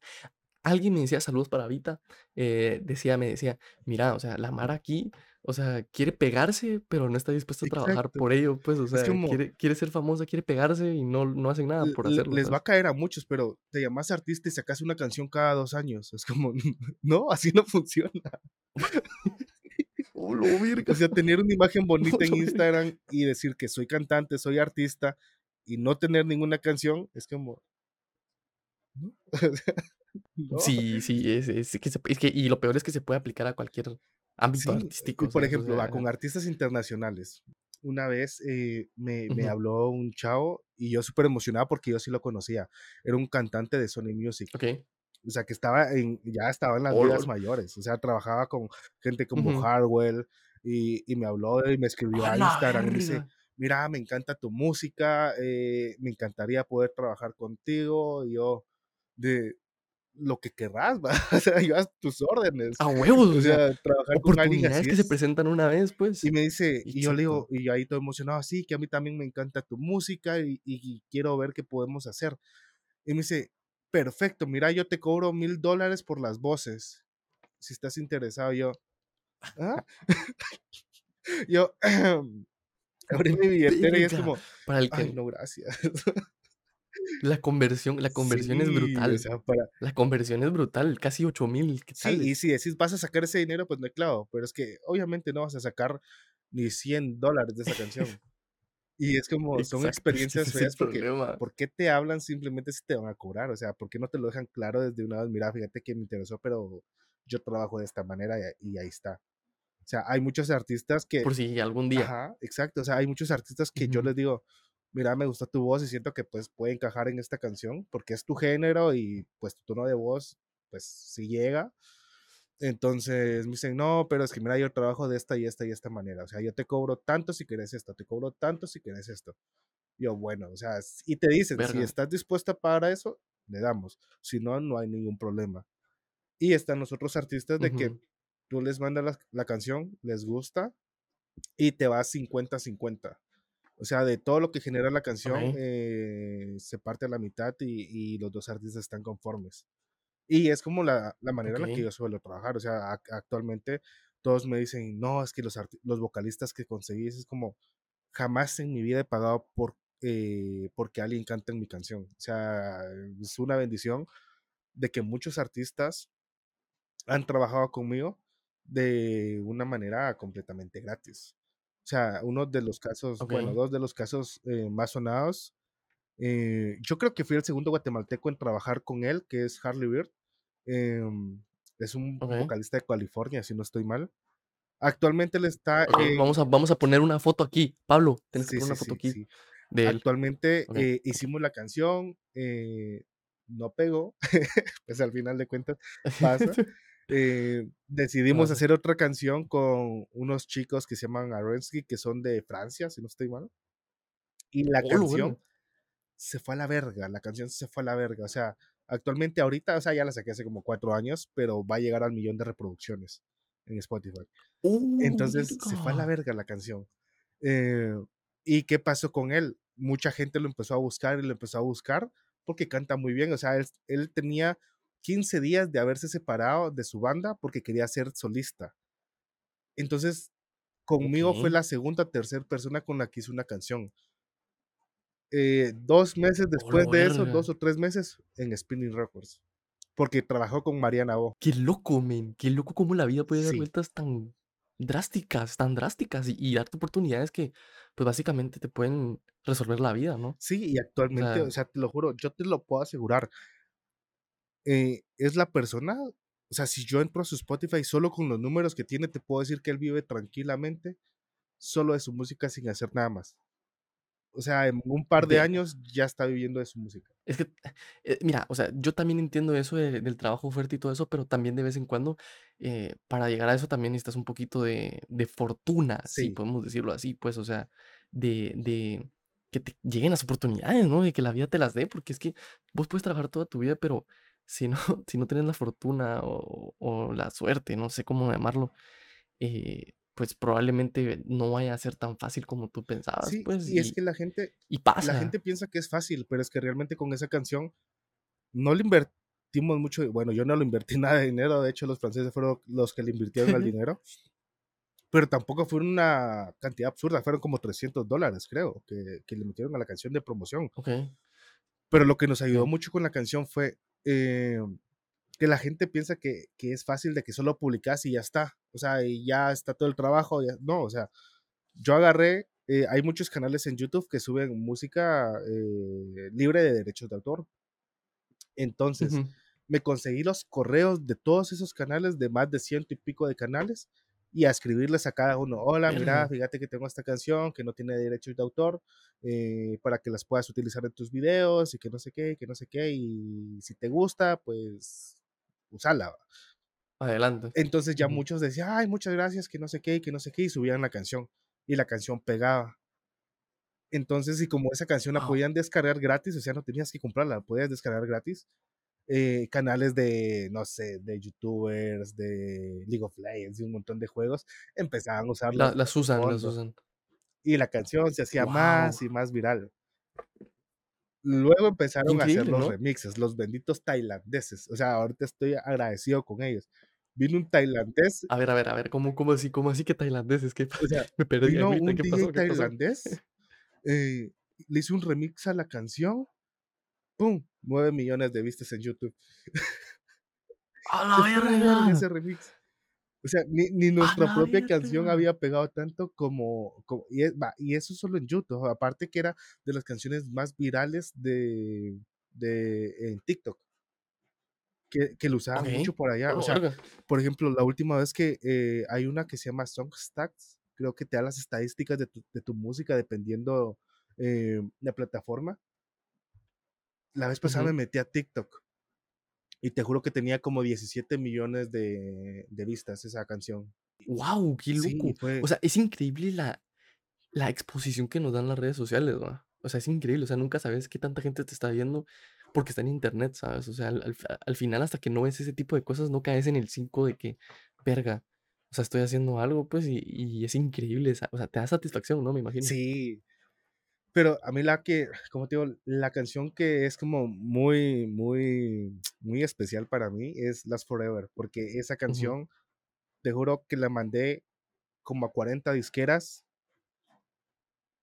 alguien me decía saludos para Vita. eh, decía, me decía, mira, o sea, la Mara aquí, o sea, quiere pegarse, pero no está dispuesta a trabajar exacto. por ello, pues, o sea, como, quiere, quiere ser famosa, quiere pegarse y no, no hacen nada por hacerlo, les va a caer a muchos, pero te llamas artista y sacas una canción cada dos años. Es como, no, así no funciona. ¡Oh, O sea, tener una imagen ¡Oh, bonita en! Instagram y decir que soy cantante, soy artista y no tener ninguna canción, es como, no. Sí, sí, es, es que se- es que, y lo peor es que se puede aplicar a cualquier ámbito Sí, artístico, por ejemplo, va con artistas internacionales. Una vez eh, me, habló un chavo y yo súper emocionado porque yo sí lo conocía. Era un cantante de Sony Music. ok. O sea, que estaba en, ya estaba en las Oh, ligas lol. mayores. O sea, trabajaba con gente como Ujú. Hardwell y, y me habló y me escribió ¡A Instagram y dice, mira, me encanta tu música, eh, me encantaría poder trabajar contigo. Y yo, de lo que querrás, va. O sea, yo a tus órdenes. A huevos, O sea, sea, trabajar con alguien así que se es. presentan una vez, Y pues. me dice, y yo le digo, y ahí todo emocionado, así que a mí también me encanta tu música y, y- y quiero ver qué podemos hacer. Y me dice, perfecto, mira, yo te cobro mil dólares por las voces, si estás interesado. Yo, ¿ah? Yo, abrí mi billetera y es como, Para el ay, que no, gracias. la conversión, la conversión es o brutal. sea, para, La conversión es brutal, casi 8000 ¿qué sí, y si decís vas a sacar ese dinero, pues no hay clavo, pero es que obviamente no vas a sacar ni 100 dólares de esa canción. Y es como, son Exacto, que experiencias feas porque, problema. ¿por qué te hablan simplemente si te van a cobrar? O sea, ¿por qué no te lo dejan claro desde una vez? Mira, fíjate que me interesó, pero yo trabajo de esta manera y, y ahí está. O sea, hay muchos artistas que, Por si algún día. ajá, exacto, o sea, hay muchos artistas que yo Ujú. les digo, mira, me gusta tu voz y siento que pues puede encajar en esta canción porque es tu género y pues tu tono de voz, pues sí llega. Entonces me dicen, no, pero es que mira, yo trabajo de esta y esta y esta manera. O sea, yo te cobro tanto si quieres esto, te cobro tanto si quieres esto. Yo, bueno, o sea, y te dicen, si estás dispuesta para eso, le damos. Si no, no hay ningún problema. Y están los otros artistas de que tú les mandas la, la canción, les gusta y te vas 50-50. O sea, de todo lo que genera la canción, eh, se parte a la mitad y, y los dos artistas están conformes. Y es como la, la manera en la que yo suelo trabajar. O sea, ac- actualmente todos me dicen, no, es que los, los vocalistas que conseguís es como, jamás en mi vida he pagado por eh, porque alguien canta en mi canción. O sea, es una bendición de que muchos artistas han trabajado conmigo de una manera completamente gratis. O sea, uno de los casos, bueno, dos de los casos eh, más sonados, eh, yo creo que fui el segundo guatemalteco en trabajar con él, que es Harley Bird. Em, es un vocalista de California, si no estoy mal. Actualmente él está. vamos, a, vamos a poner una foto aquí. Pablo, tienes que poner una foto aquí. Actualmente eh, hicimos la canción, no pegó, pues al final de cuentas pasa. Eh, decidimos hacer otra canción con unos chicos que se llaman Arensky, que son de Francia, si no estoy mal. Y la oh, canción se fue a la verga, la canción se fue a la verga. O sea, actualmente ahorita, o sea, ya la saqué hace como cuatro años, pero va a llegar al millón de reproducciones en Spotify. Uh, Entonces se fue a la verga la canción. Eh, ¿Y qué pasó con él? Mucha gente lo empezó a buscar y lo empezó a buscar porque canta muy bien. O sea, él, él tenía 15 días de haberse separado de su banda porque quería ser solista. Entonces, conmigo fue la segunda, tercera persona con la que hice una canción. Eh, dos meses después de eso, dos o tres meses, en Spinning Records. Porque trabajó con Mariana O. Qué loco, men. Qué loco cómo la vida puede dar vueltas tan drásticas, tan drásticas y, darte oportunidades que, pues básicamente te pueden resolver la vida, ¿no? Sí, y actualmente, o sea, te lo juro, yo te lo puedo asegurar. Eh, es la persona, o sea, si yo entro a su Spotify solo con los números que tiene, te puedo decir que él vive tranquilamente solo de su música sin hacer nada más. O sea, en un par de años ya está viviendo de su música. Es que, eh, mira, o sea, yo también entiendo eso del trabajo fuerte y todo eso, pero también de vez en cuando, eh, para llegar a eso también necesitas un poquito de, fortuna, si podemos decirlo así, pues, o sea, de, de que te lleguen las oportunidades, ¿no? De que la vida te las dé, porque es que vos puedes trabajar toda tu vida, pero si no, si no tienes la fortuna o, la suerte, no sé cómo llamarlo, eh, pues probablemente no vaya a ser tan fácil como tú pensabas. Sí, pues, y, es que la gente, y pasa. la gente piensa que es fácil, pero es que realmente con esa canción no le invertimos mucho, bueno, yo no lo invertí nada de dinero, de hecho los franceses fueron los que le invirtieron el dinero, pero tampoco fue una cantidad absurda, fueron como 300 dólares, creo, que, que le metieron a la canción de promoción. Okay. Pero lo que nos ayudó mucho con la canción fue eh, que la gente piensa que, que, es fácil de que solo publicas y ya está. O sea, y ya está todo el trabajo. no, o sea, yo agarré, eh, hay muchos canales en YouTube que suben música eh, libre de derechos de autor. Entonces, me conseguí los correos de todos esos canales, de más de ciento y pico de canales, y a escribirles a cada uno, hola, mira, fíjate que tengo esta canción que no tiene derechos de autor, eh, para que las puedas utilizar en tus videos y que no sé qué, que no sé qué, y si te gusta, pues usala. Adelante. Entonces ya muchos decían, ay, muchas gracias, que no sé qué, que no sé qué, y subían la canción, y la canción pegaba. Entonces, y como esa canción la podían descargar gratis, o sea, no tenías que comprarla, la podías descargar gratis, eh, canales de, no sé, de youtubers, de League of Legends, y un montón de juegos, empezaban a usarla. las usan, las usan. Y la canción se hacía más y más viral. Luego empezaron a hacer los remixes, los benditos tailandeses. O sea, ahorita estoy agradecido con ellos. Vino un tailandés. A ver, a ver, a ver, ¿cómo, cómo así, cómo así que tailandeses? ¿Qué, o sea, me perdí. Vino un ¿Qué DJ tailandés, eh, le hizo un remix a la canción ¡pum! 9 millones de vistas en YouTube. ¡A la ese remix. O sea, ni, ni nuestra propia canción había pegado tanto como... y, y, eso solo en YouTube. Aparte que era de las canciones más virales de, de en TikTok. Que, que lo usaban mucho por allá. o sea, por ejemplo, la última vez que eh, hay una que se llama Songstacks, creo que te da las estadísticas de tu, de tu música dependiendo eh, la plataforma la vez pasada me metí a TikTok y te juro que tenía como 17 millones de, vistas esa canción. ¡Wow! ¡Qué loco! O sea, es increíble la, la exposición que nos dan las redes sociales, ¿no? O sea, es increíble. O sea, nunca sabes qué tanta gente te está viendo porque está en internet, ¿sabes? O sea, al, final, hasta que no ves ese tipo de cosas, no caes en el 5 de que, verga, o sea, estoy haciendo algo, pues, y, y es increíble. O sea, te da satisfacción, ¿no? Me imagino. Sí. Pero a mí la que, como te digo, la canción que es como muy, muy, muy especial para mí es Last Forever, porque esa canción, te juro que la mandé como a 40 disqueras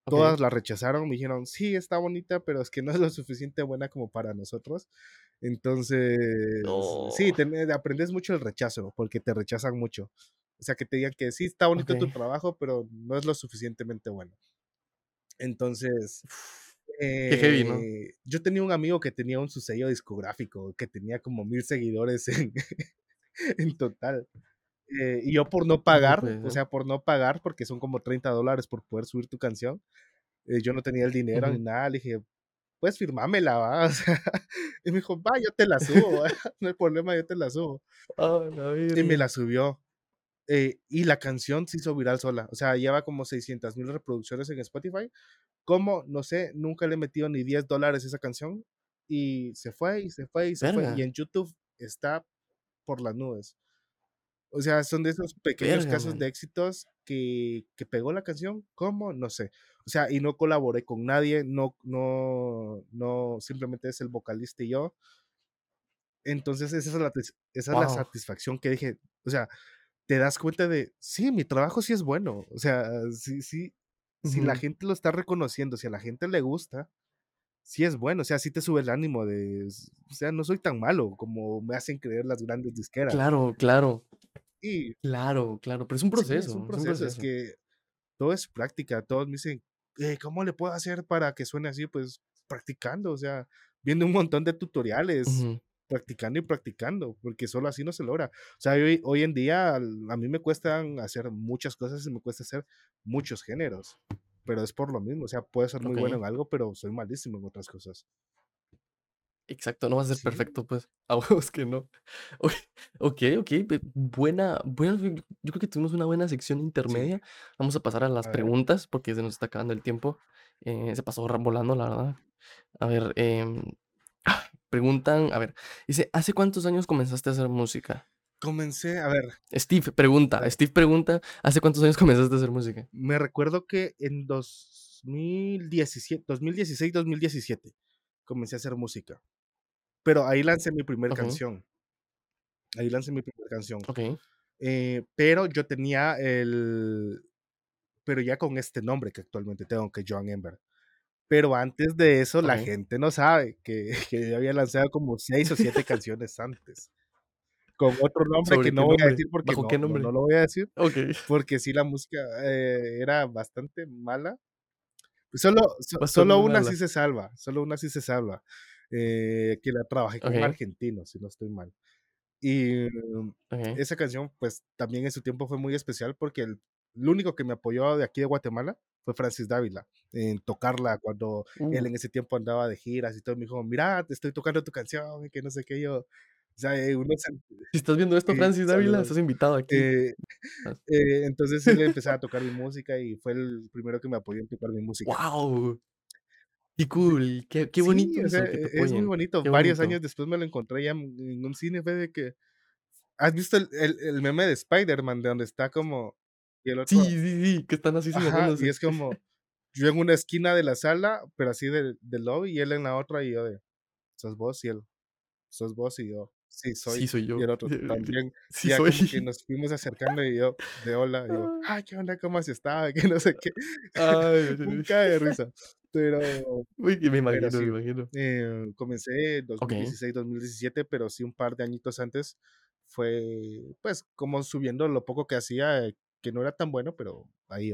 todas la rechazaron, me dijeron, sí, está bonita, pero es que no es lo suficiente buena como para nosotros. Entonces, sí, aprendes mucho el rechazo, porque te rechazan mucho. O sea, que te digan que sí, está bonito tu Okey. trabajo, pero no es lo suficientemente bueno. Entonces, Qué heavy, ¿no? eh, yo tenía un amigo que tenía un su sello discográfico, que tenía como 1000 seguidores en en total. Eh, y yo por no pagar, o sea, por no pagar, porque son como 30 dólares por poder subir tu canción, eh, yo no tenía el dinero ni nada, le dije: "Puedes firmármela, ¿va?". O sea, y me dijo: "Va, yo te la subo, no hay problema, yo te la subo". A la Y me la subió. Eh, y la canción se hizo viral sola, o sea, lleva como 600,000 reproducciones en Spotify. ¿Cómo? No sé, nunca le he metido ni 10 dólares a esa canción, y se fue, y se fue, y se fue, y Verga. en YouTube está por las nubes. O sea, son de esos pequeños Verga, casos de man. éxitos que que pegó la canción, ¿cómo? No sé. O sea, y no colaboré con nadie, no no no, simplemente es el vocalista y yo. Entonces, esa es la esa es la satisfacción que dije, o sea, te das cuenta de, sí, mi trabajo sí es bueno, o sea, sí sí, si la gente lo está reconociendo, si a la gente le gusta, sí es bueno, o sea, sí te sube el ánimo de, o sea, no soy tan malo como me hacen creer las grandes disqueras. Claro, claro. Y Claro, claro, pero es un Sí, es un proceso, es un proceso, es que todo es práctica. Todos me dicen: "Eh, ¿cómo le puedo hacer para que suene así?". Pues, practicando, o sea, viendo un montón de tutoriales, Ujú. Practicando y practicando, porque solo así no se logra. O sea, hoy hoy en día, a mí me cuestan hacer muchas cosas y me cuesta hacer muchos géneros, pero es por lo mismo, o sea, puedo ser muy bueno en algo, pero soy malísimo en otras cosas. Exacto, no vas a ser Sí. perfecto, pues, a huevos que no. Okey, pe buena buena yo creo que tuvimos una buena sección Sí. intermedia. Vamos a pasar a las A preguntas, porque se nos está acabando el tiempo. Eh, se pasó volando, la verdad. A ver, em, preguntan, a ver, dice: "¿Hace cuántos años comenzaste a hacer música?". Comencé, a ver Steve pregunta ver. Steve pregunta: "¿Hace cuántos años comenzaste a hacer música?". Me recuerdo que en 2017, 2016, 2017 comencé a hacer música, pero ahí lancé mi primer Okey. canción. Ahí lancé mi primer canción. Okey. Eh, pero yo tenía el pero ya con este nombre que actualmente tengo, que Joan Ember. Pero antes de eso, la Okey. gente no sabe que que yo había lanzado como 6 o 7 canciones antes, con otro nombre que ¿Sobre no qué voy a nombre? decir porque ¿Bajo no qué no no nombre? lo voy a decir, Okey. porque sí, la música, eh, era bastante mala. Solo so solo una sí se salva, solo una sí se salva, eh, que la trabajé con un Okey. argentino, si no estoy mal. Y Okey. esa canción, pues, también en su tiempo fue muy especial, porque el el único que me apoyó de aquí de Guatemala fue Francis Dávila, en tocarla cuando él Uh. en ese tiempo andaba de giras y todo, me dijo: "Mira, te estoy tocando tu canción", y que no sé qué, yo, o sea, eh, uno se Si estás viendo esto, eh, Francis Dávila, estás invitado aquí. Eh eh, entonces, le empezaba a tocar mi música y fue el primero que me apoyó en tocar mi música. ¡Guau! Qué cool, qué qué sí, bonito o sea, eso, que e es muy bonito. Qué Varios años después me lo encontré ya en en un cine, fue de que ¿has visto el el el meme de Spider-Man, de donde está como y el Sí, otro sí, sí, que están así Ajá, y es como, yo en una esquina de la sala, pero así del del lobby, y él en la otra, y yo de: "¿Sos vos?", y él: "¿Sos vos?", y yo: "Sí, Sí, soy", soy y yo. el otro: "También", Sí y ya soy. como que nos fuimos acercando, y yo de: "Hola", y yo: "Ah, ¿qué onda? ¿Cómo has estado?", que no sé qué. Ay, Un cae de risa, pero Uy, me pero imagino, me sí, imagino. eh, comencé Okey. 2016, 2017, pero sí un par de añitos antes fue, pues, como subiendo lo poco que hacía, que no era tan bueno, pero ahí.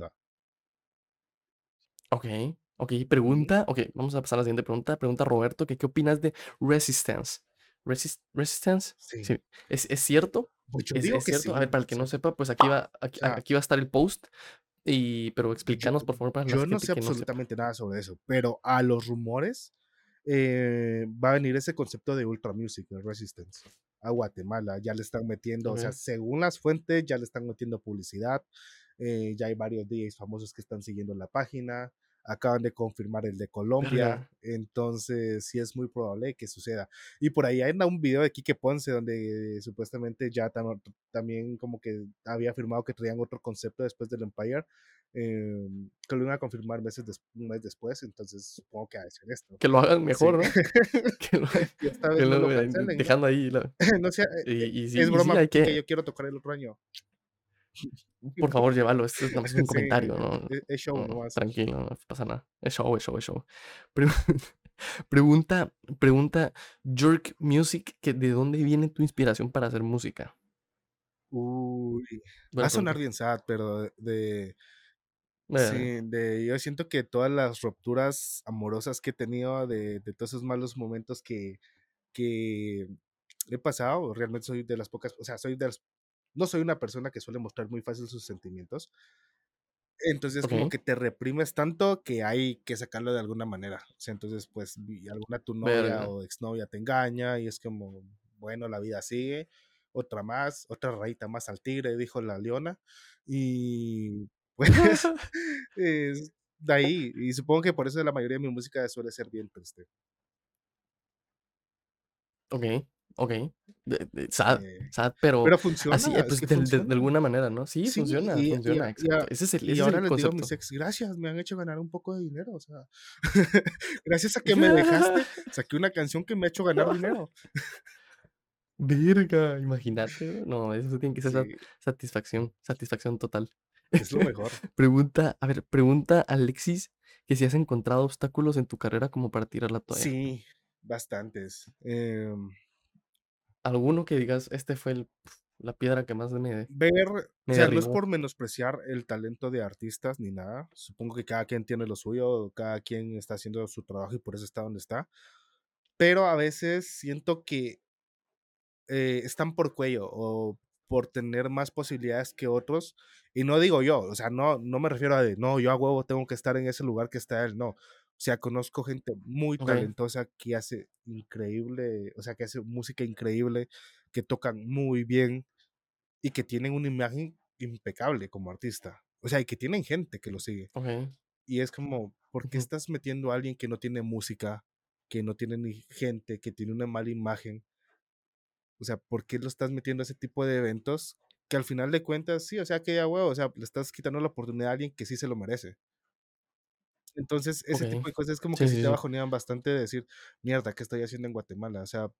Okey, okey, Ujú. pregunta okey, vamos a pasar a la siguiente pregunta. Pregunta Roberto, que, ¿qué opinas de Resistance? ¿Resis Resistance? Sí. Sí, ¿es es cierto? Pues yo ¿Es digo es que cierto? A ver, sí, para el que no sepa, pues aquí va aquí sea aquí va a estar el post, y pero yo explícanos, por favor, para la yo no gente sé no sepa. absolutamente nada sobre eso, pero a los rumores, eh, va a venir ese concepto de Ultra Music, de Resistance, a Guatemala. Ya le están metiendo, o sea, según las fuentes, ya le están metiendo publicidad, eh, ya hay varios DJs famosos que están siguiendo la página, acaban de confirmar el de Colombia, entonces, sí es muy probable que suceda. Y por ahí anda un video de Quique Ponce, donde supuestamente ya tam también como que había afirmado que traían otro concepto después del Empire, em, que lo iban a confirmar meses des un mes después, entonces supongo que ha de ser esto. Que lo hagan Sí, mejor, ¿no? Que lo que esta que vez no lo lo vean cancelen, ¿no? dejando ahí la No sea, eh eh, y y sí es y broma, que yo quiero tocar el otro año. Por favor, llévalo. Esto es nada más un comentario, ¿no? es es show No, tranquilo, no pasa nada. Es show, es show, es show. Pregu pregunta pregunta York Music, que, ¿de dónde viene tu inspiración para hacer música? Uy, va a sonar bien sad, pero de de Eh, sí, de yo siento que todas las rupturas amorosas que he tenido, de de todos esos malos momentos que que he pasado, realmente soy de las pocas, o sea, soy de las no soy una persona que suele mostrar muy fácil sus sentimientos. Entonces, como okey. que te reprimes tanto que hay que sacarlo de alguna manera. O sea, entonces, pues, alguna tu novia Verga. o exnovia te engaña y es como, bueno, la vida sigue, otra más, otra rayita más al tigre, dijo la leona. Y pues, es de ahí. Y supongo que por eso la mayoría de mi música suele ser bien triste. Okey, De de sad, Eh, sad, pero pero así, eh, funciona, es pues, de funciona. de alguna manera, ¿no? Sí, Sí, funciona, y funciona, y a exacto. Ese es el y ese es ahora el les digo a mis concepto. ex: "Gracias, me han hecho ganar un poco de dinero", o sea, gracias a que me dejaste, saqué una canción que me ha hecho ganar dinero. Verga, imagínate, no, eso tiene que ser Sí, satisfacción, satisfacción total. es lo mejor. Pregunta, a ver, pregunta Alexis, que si has encontrado obstáculos en tu carrera como para tirar la toalla. Sí, bastantes. Em, ¿Alguno que digas, este fue el la piedra que más me ver, o me sea, no es derribó? por menospreciar el talento de artistas ni nada. Supongo que cada quien tiene lo suyo, cada quien está haciendo su trabajo y por eso está donde está. Pero a veces siento que eh, están por cuello o por tener más posibilidades que otros. Y no digo yo, o sea, no, no me refiero a de, no, yo a huevo tengo que estar en ese lugar que está él, no. O sea, conozco gente muy talentosa que hace increíble, o sea, que hace música increíble, que tocan muy bien y que tienen una imagen impecable como artista. O sea, y que tienen gente que lo sigue. Y es como, ¿por qué estás metiendo a alguien que no tiene música, que no tiene ni gente, que tiene una mala imagen? O sea, ¿por qué lo estás metiendo a ese tipo de eventos? Que al final de cuentas, sí, o sea, que ya huevo, o sea, le estás quitando la oportunidad a alguien que sí se lo merece. Entonces, ese tipo de cosas es como que Sí, sí sí, te sí. bajonean bastante de decir, mierda, ¿qué estoy haciendo en Guatemala? O sea,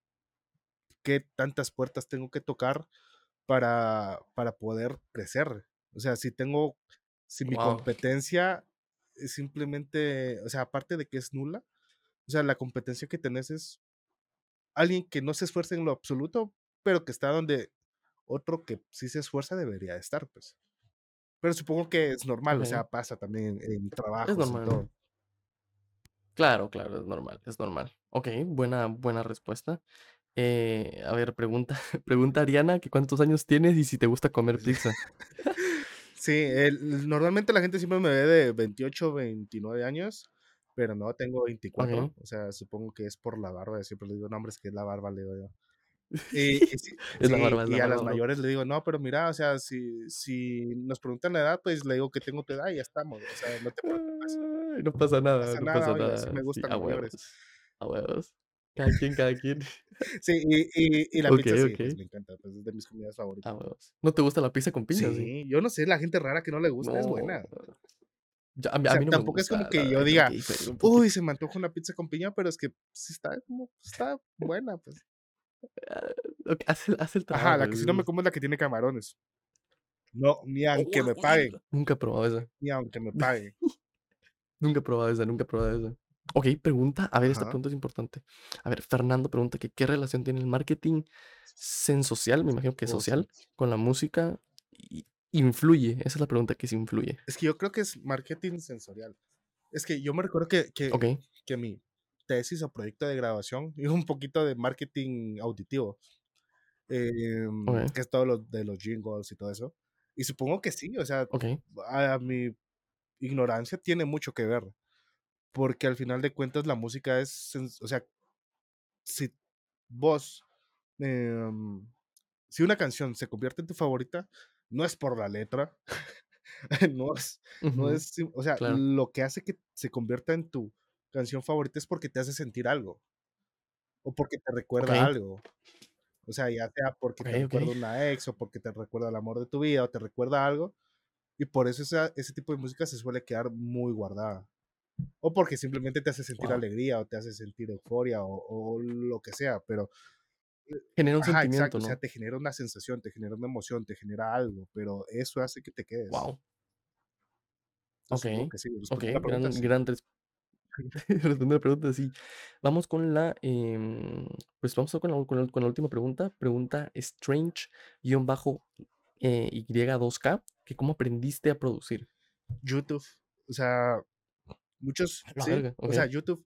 ¿qué tantas puertas tengo que tocar para, para poder crecer? O sea, si tengo, si mi competencia es simplemente, o sea, aparte de que es nula, o sea, la competencia que tenés es alguien que no se esfuerza en lo absoluto, pero que está donde otro que sí se esfuerza debería de estar, pues. Pero supongo que es normal, o sea, pasa también en, en Es trabajos, en normal. todo. Claro, claro, es normal, es normal. Okey, buena buena respuesta. Eh, a ver, pregunta pregunta Ariana, que cuántos años tienes y si te gusta comer pizza. Sí, el- normalmente la gente siempre me ve de 28, 29 años, pero no, tengo 24, Okey. o sea, supongo que es por la barba, siempre le digo, no, hombre, es que es la barba, le digo yo. Y, y sí, Es la sí, barba, es la y a las mayores le digo, no, pero mira, o sea, si, si nos preguntan la edad, pues le digo que tengo tu edad y ya estamos, o sea, no te preocupes, Ay, no pasa no nada, pasa no nada, pasa oye, nada. me Sí, gustan a mayores. huevos, a huevos. Cada quien, cada quien. Sí, y, y, y la pizza sí, pues me encanta, pues es de mis comidas a favoritas. huevos. ¿No te gusta la pizza con piña, sí? Sí, yo no sé, la gente rara que no le gusta es buena. a mí O a sea, mí no me tampoco es como que yo diga, que uy, se me antoja una pizza con piña, pero es que sí está como, está buena, pues. Ok, hace hace el Ajá, trabajo, la que sí no me como es la que tiene camarones. No, ni aunque ¡Uy, me uy! paguen, Nunca he probado esa. ni aunque me paguen. Nunca he probado esa, nunca he probado esa. Okey, pregunta, a ver, esta Ajá. pregunta es importante. A ver, Fernando pregunta que, ¿qué relación tiene el marketing sensocial, me imagino que O sea, social, con la música? Y influye, esa es la pregunta, que si influye. es que yo creo que es marketing sensorial. Es que yo me recuerdo que, que, Okey, que mi tesis o proyecto de grabación iba un poquito de marketing auditivo, em, okey, que es todo lo de los jingles y todo eso. Y supongo que sí, o sea, okey, a mi ignorancia tiene mucho que ver, porque al final de cuentas la música es, o sea, si vos, em, si una canción se convierte en tu favorita, no es por la letra, no es, no ujú, es, sim- o sea, claro, lo que hace que se convierta en tu canción favorita es porque te hace sentir algo, o porque te recuerda algo. O sea, ya sea porque te recuerda una ex, o porque te recuerda el amor de tu vida, o te recuerda algo, y por eso esa- ese tipo de música se suele quedar muy guardada. O porque simplemente te hace sentir alegría, o te hace sentir euforia, o, o lo que sea, pero Genera un Ajá, sentimiento, exacto, o sea, te genera una sensación, te genera una emoción, te genera algo, pero eso hace que te quedes. Guau. Entonces, Okey, que sí, pregunta, gran gran respondiendo la pregunta, sí. Vamos con la, em, pues, vamos con la con la con la última pregunta. Pregunta Strange guion bajo, eh, Y2K, que, ¿cómo aprendiste a producir? YouTube, o sea, muchos A la sí, verga, o sea. YouTube,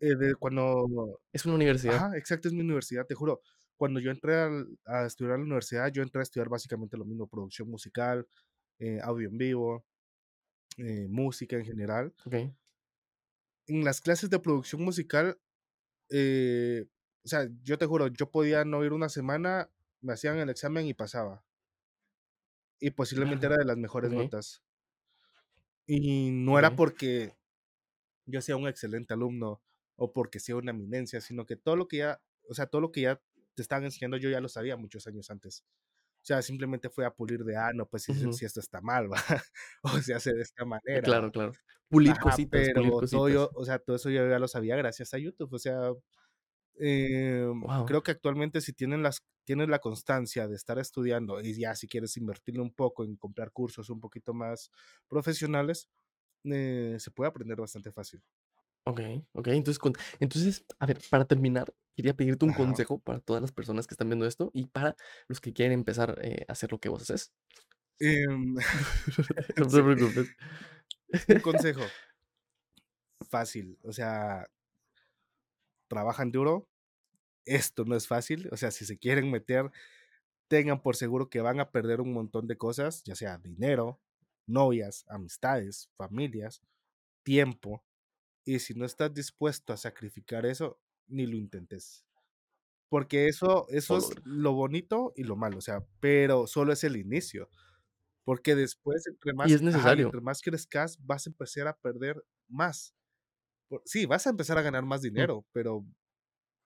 eh, de cuando Es una universidad. ajá, exacto, es mi universidad, te juro. Cuando yo entré al a estudiar a la universidad, yo entré a estudiar básicamente lo mismo, producción musical, eh, audio en vivo, eh, música en general. Okey. En las clases de producción musical, eh, o sea, yo te juro, yo podía no ir una semana, me hacían el examen y pasaba. Y posiblemente era de las mejores notas. Y no era porque yo sea un excelente alumno o porque sea una eminencia, sino que todo lo que ya, o sea, todo lo que ya te estaban enseñando yo ya lo sabía muchos años antes. O sea, simplemente fue a pulir de, ah, no, pues si, esto está mal, va, o se hace de esta Eh, manera, claro, claro. Pulir Ajá, cositas, pulir pero todo yo, o sea, todo eso yo ya lo sabía gracias a YouTube. O sea, em, creo que actualmente si tienen las, tienes la constancia de estar estudiando y ya si quieres invertirle un poco en comprar cursos un poquito más profesionales, eh, se puede aprender bastante fácil. Okey, okey. Entonces, con entonces, a ver, para terminar, quería pedirte un Ajá. consejo para todas las personas que están viendo esto y para los que quieren empezar, eh, a hacer lo que vos haces. Em, No te preocupes. Un consejo. Fácil, o sea trabajan duro. Esto no es fácil, o sea, si se quieren meter, tengan por seguro que van a perder un montón de cosas, ya sea dinero, novias, amistades, familias, tiempo. Y si no estás dispuesto a sacrificar eso, ni lo intentes. Porque eso eso es lo bonito y lo malo, o sea, pero solo es el inicio. Porque después, entre Y más es ajá, y necesario. entre más crezcas, vas a empezar a perder más. Sí, vas a empezar a ganar más Mm. dinero, pero,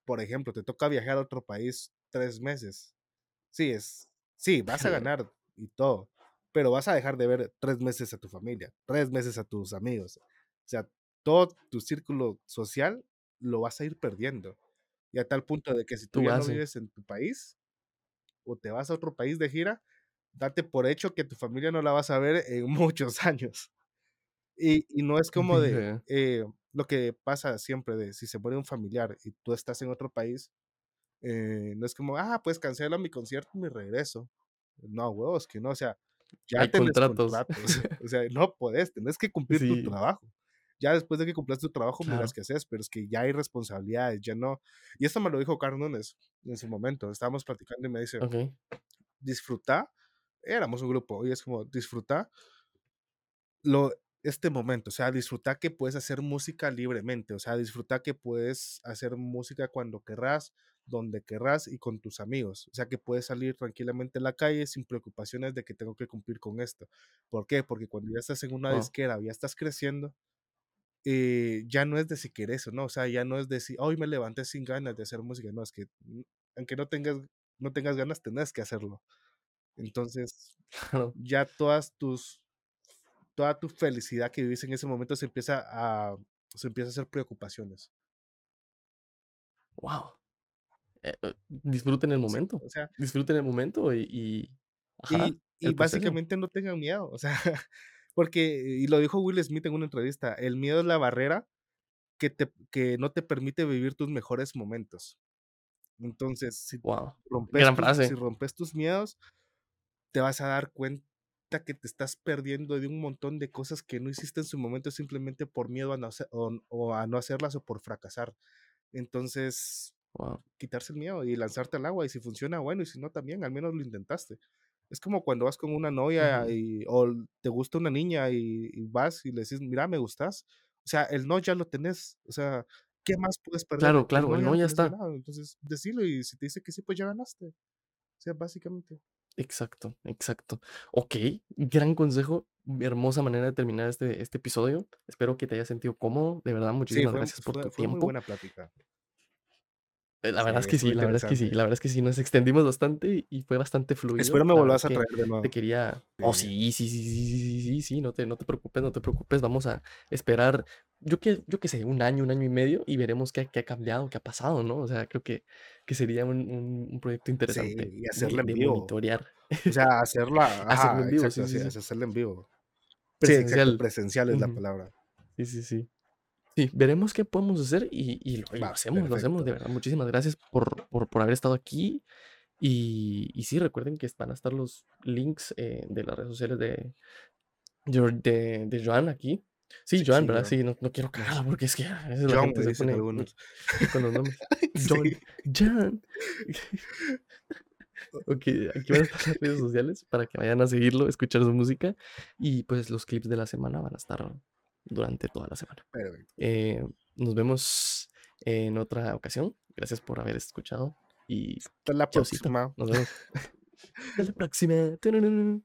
por ejemplo, te toca viajar a otro país 3 meses. Sí, es sí, vas A ganar y todo, pero vas a dejar de ver 3 meses a tu familia, 3 meses a tus amigos. O sea, todo tu círculo social lo vas a ir perdiendo. Y a tal punto de que si tú ya no vives en tu país o te vas a otro país de gira, date por hecho que tu familia no la vas a ver en muchos años. Y y no es como de, Verga. eh, lo que pasa siempre de si se muere un familiar y tú estás en otro país, eh, no es como, ah, pues cancelo mi concierto y me regreso. No, huevos, que no, o sea, ya Hay tenés contratos. contratos, o sea, no podés, tenés que cumplir tu trabajo. Ya después de que cumplas tu trabajo, miras Claro. qué haces, pero es que ya hay responsabilidades, ya no y esto me lo dijo Carl Nunes en su momento, estábamos platicando y me dice Okey. disfruta, éramos un grupo, y es como disfruta lo este momento, o sea, disfruta que puedes hacer música libremente, o sea, disfruta que puedes hacer música cuando querrás, donde querrás y con tus amigos. O sea, que puedes salir tranquilamente a la calle sin preocupaciones de que tengo que cumplir con esto. ¿Por qué? Porque cuando ya estás en una Guau. disquera, ya estás creciendo, eh, ya no es de si querés o no, o sea, ya no es de si hoy me levanté sin ganas de hacer música, no, es que, mm, aunque no tengas no tengas ganas, tenés que hacerlo. Entonces, Claro. ya todas tus toda tu felicidad que vivís en ese momento se empieza a se empieza a hacer preocupaciones. Guau. Eh, eh, disfruten el Sí, momento, o sea disfruten el momento y y ajá, y y el básicamente no tengan miedo, o sea, porque y lo dijo Will Smith en una entrevista, el miedo es la barrera que te que no te permite vivir tus mejores momentos. Entonces, si rompes tus si frase. rompes tus miedos, te vas a dar cuenta que te estás perdiendo de un montón de cosas que no hiciste en su momento simplemente por miedo a no hacer o o a no hacerlas o por fracasar. Entonces, quitarse el miedo y lanzarte al agua, y si funciona, bueno, y si no, también, al menos lo intentaste. Es como cuando vas con una novia y o te gusta una niña y y vas y le decís: "Mira, me gustas". O sea, el no ya lo tenés, o sea, ¿qué más puedes perder? Claro, El claro, no el no ya está. ganado, entonces, decilo y si te dice que sí, pues ya ganaste. O sea, básicamente. Exacto, exacto. Okey, gran consejo, hermosa manera de terminar este este episodio. Espero que te hayas sentido cómodo. De verdad, Sí, muchísimas fue gracias por tu fue fue muy tiempo. buena plática. Eh, la verdad es que sí, la verdad es que sí, la verdad es que sí, nos extendimos bastante y fue bastante fluido. Espero me volvás a traer de nuevo. Te quería... Oh, sí, sí, sí, sí, sí, sí, sí, no te, no te preocupes, no te preocupes, vamos a esperar, yo que, yo que sé, un año, un año y medio y veremos qué, qué ha cambiado, qué ha pasado, ¿no? O sea, creo que, que sería un, un, proyecto interesante. Sí, y hacerle en vivo. Monitorear. O sea, hacerla... hacerlo en vivo, sí, sí, hacerlo en vivo. Presencial. Presencial es la palabra. Sí, sí, sí. Sí, veremos qué podemos hacer y, y lo, y lo Va, hacemos, lo hacemos, de verdad. Muchísimas gracias por, por, por haber estado aquí. Y, y sí, recuerden que van a estar los links eh, de las redes sociales de, de, de, de Joan aquí. Sí, Sí, Joan, sí, ¿verdad? Joan. Sí, no, no quiero cagarla porque es que a veces la John, gente se pone algunos. con los nombres. John. Jan. Ok, aquí van a estar las redes sociales para que vayan a seguirlo, escuchar su música. Y pues los clips de la semana van a estar durante toda la semana. Eh, nos vemos en otra ocasión. Gracias por haber escuchado. Y Hasta la chaucito. próxima. Nos vemos. Hasta la próxima.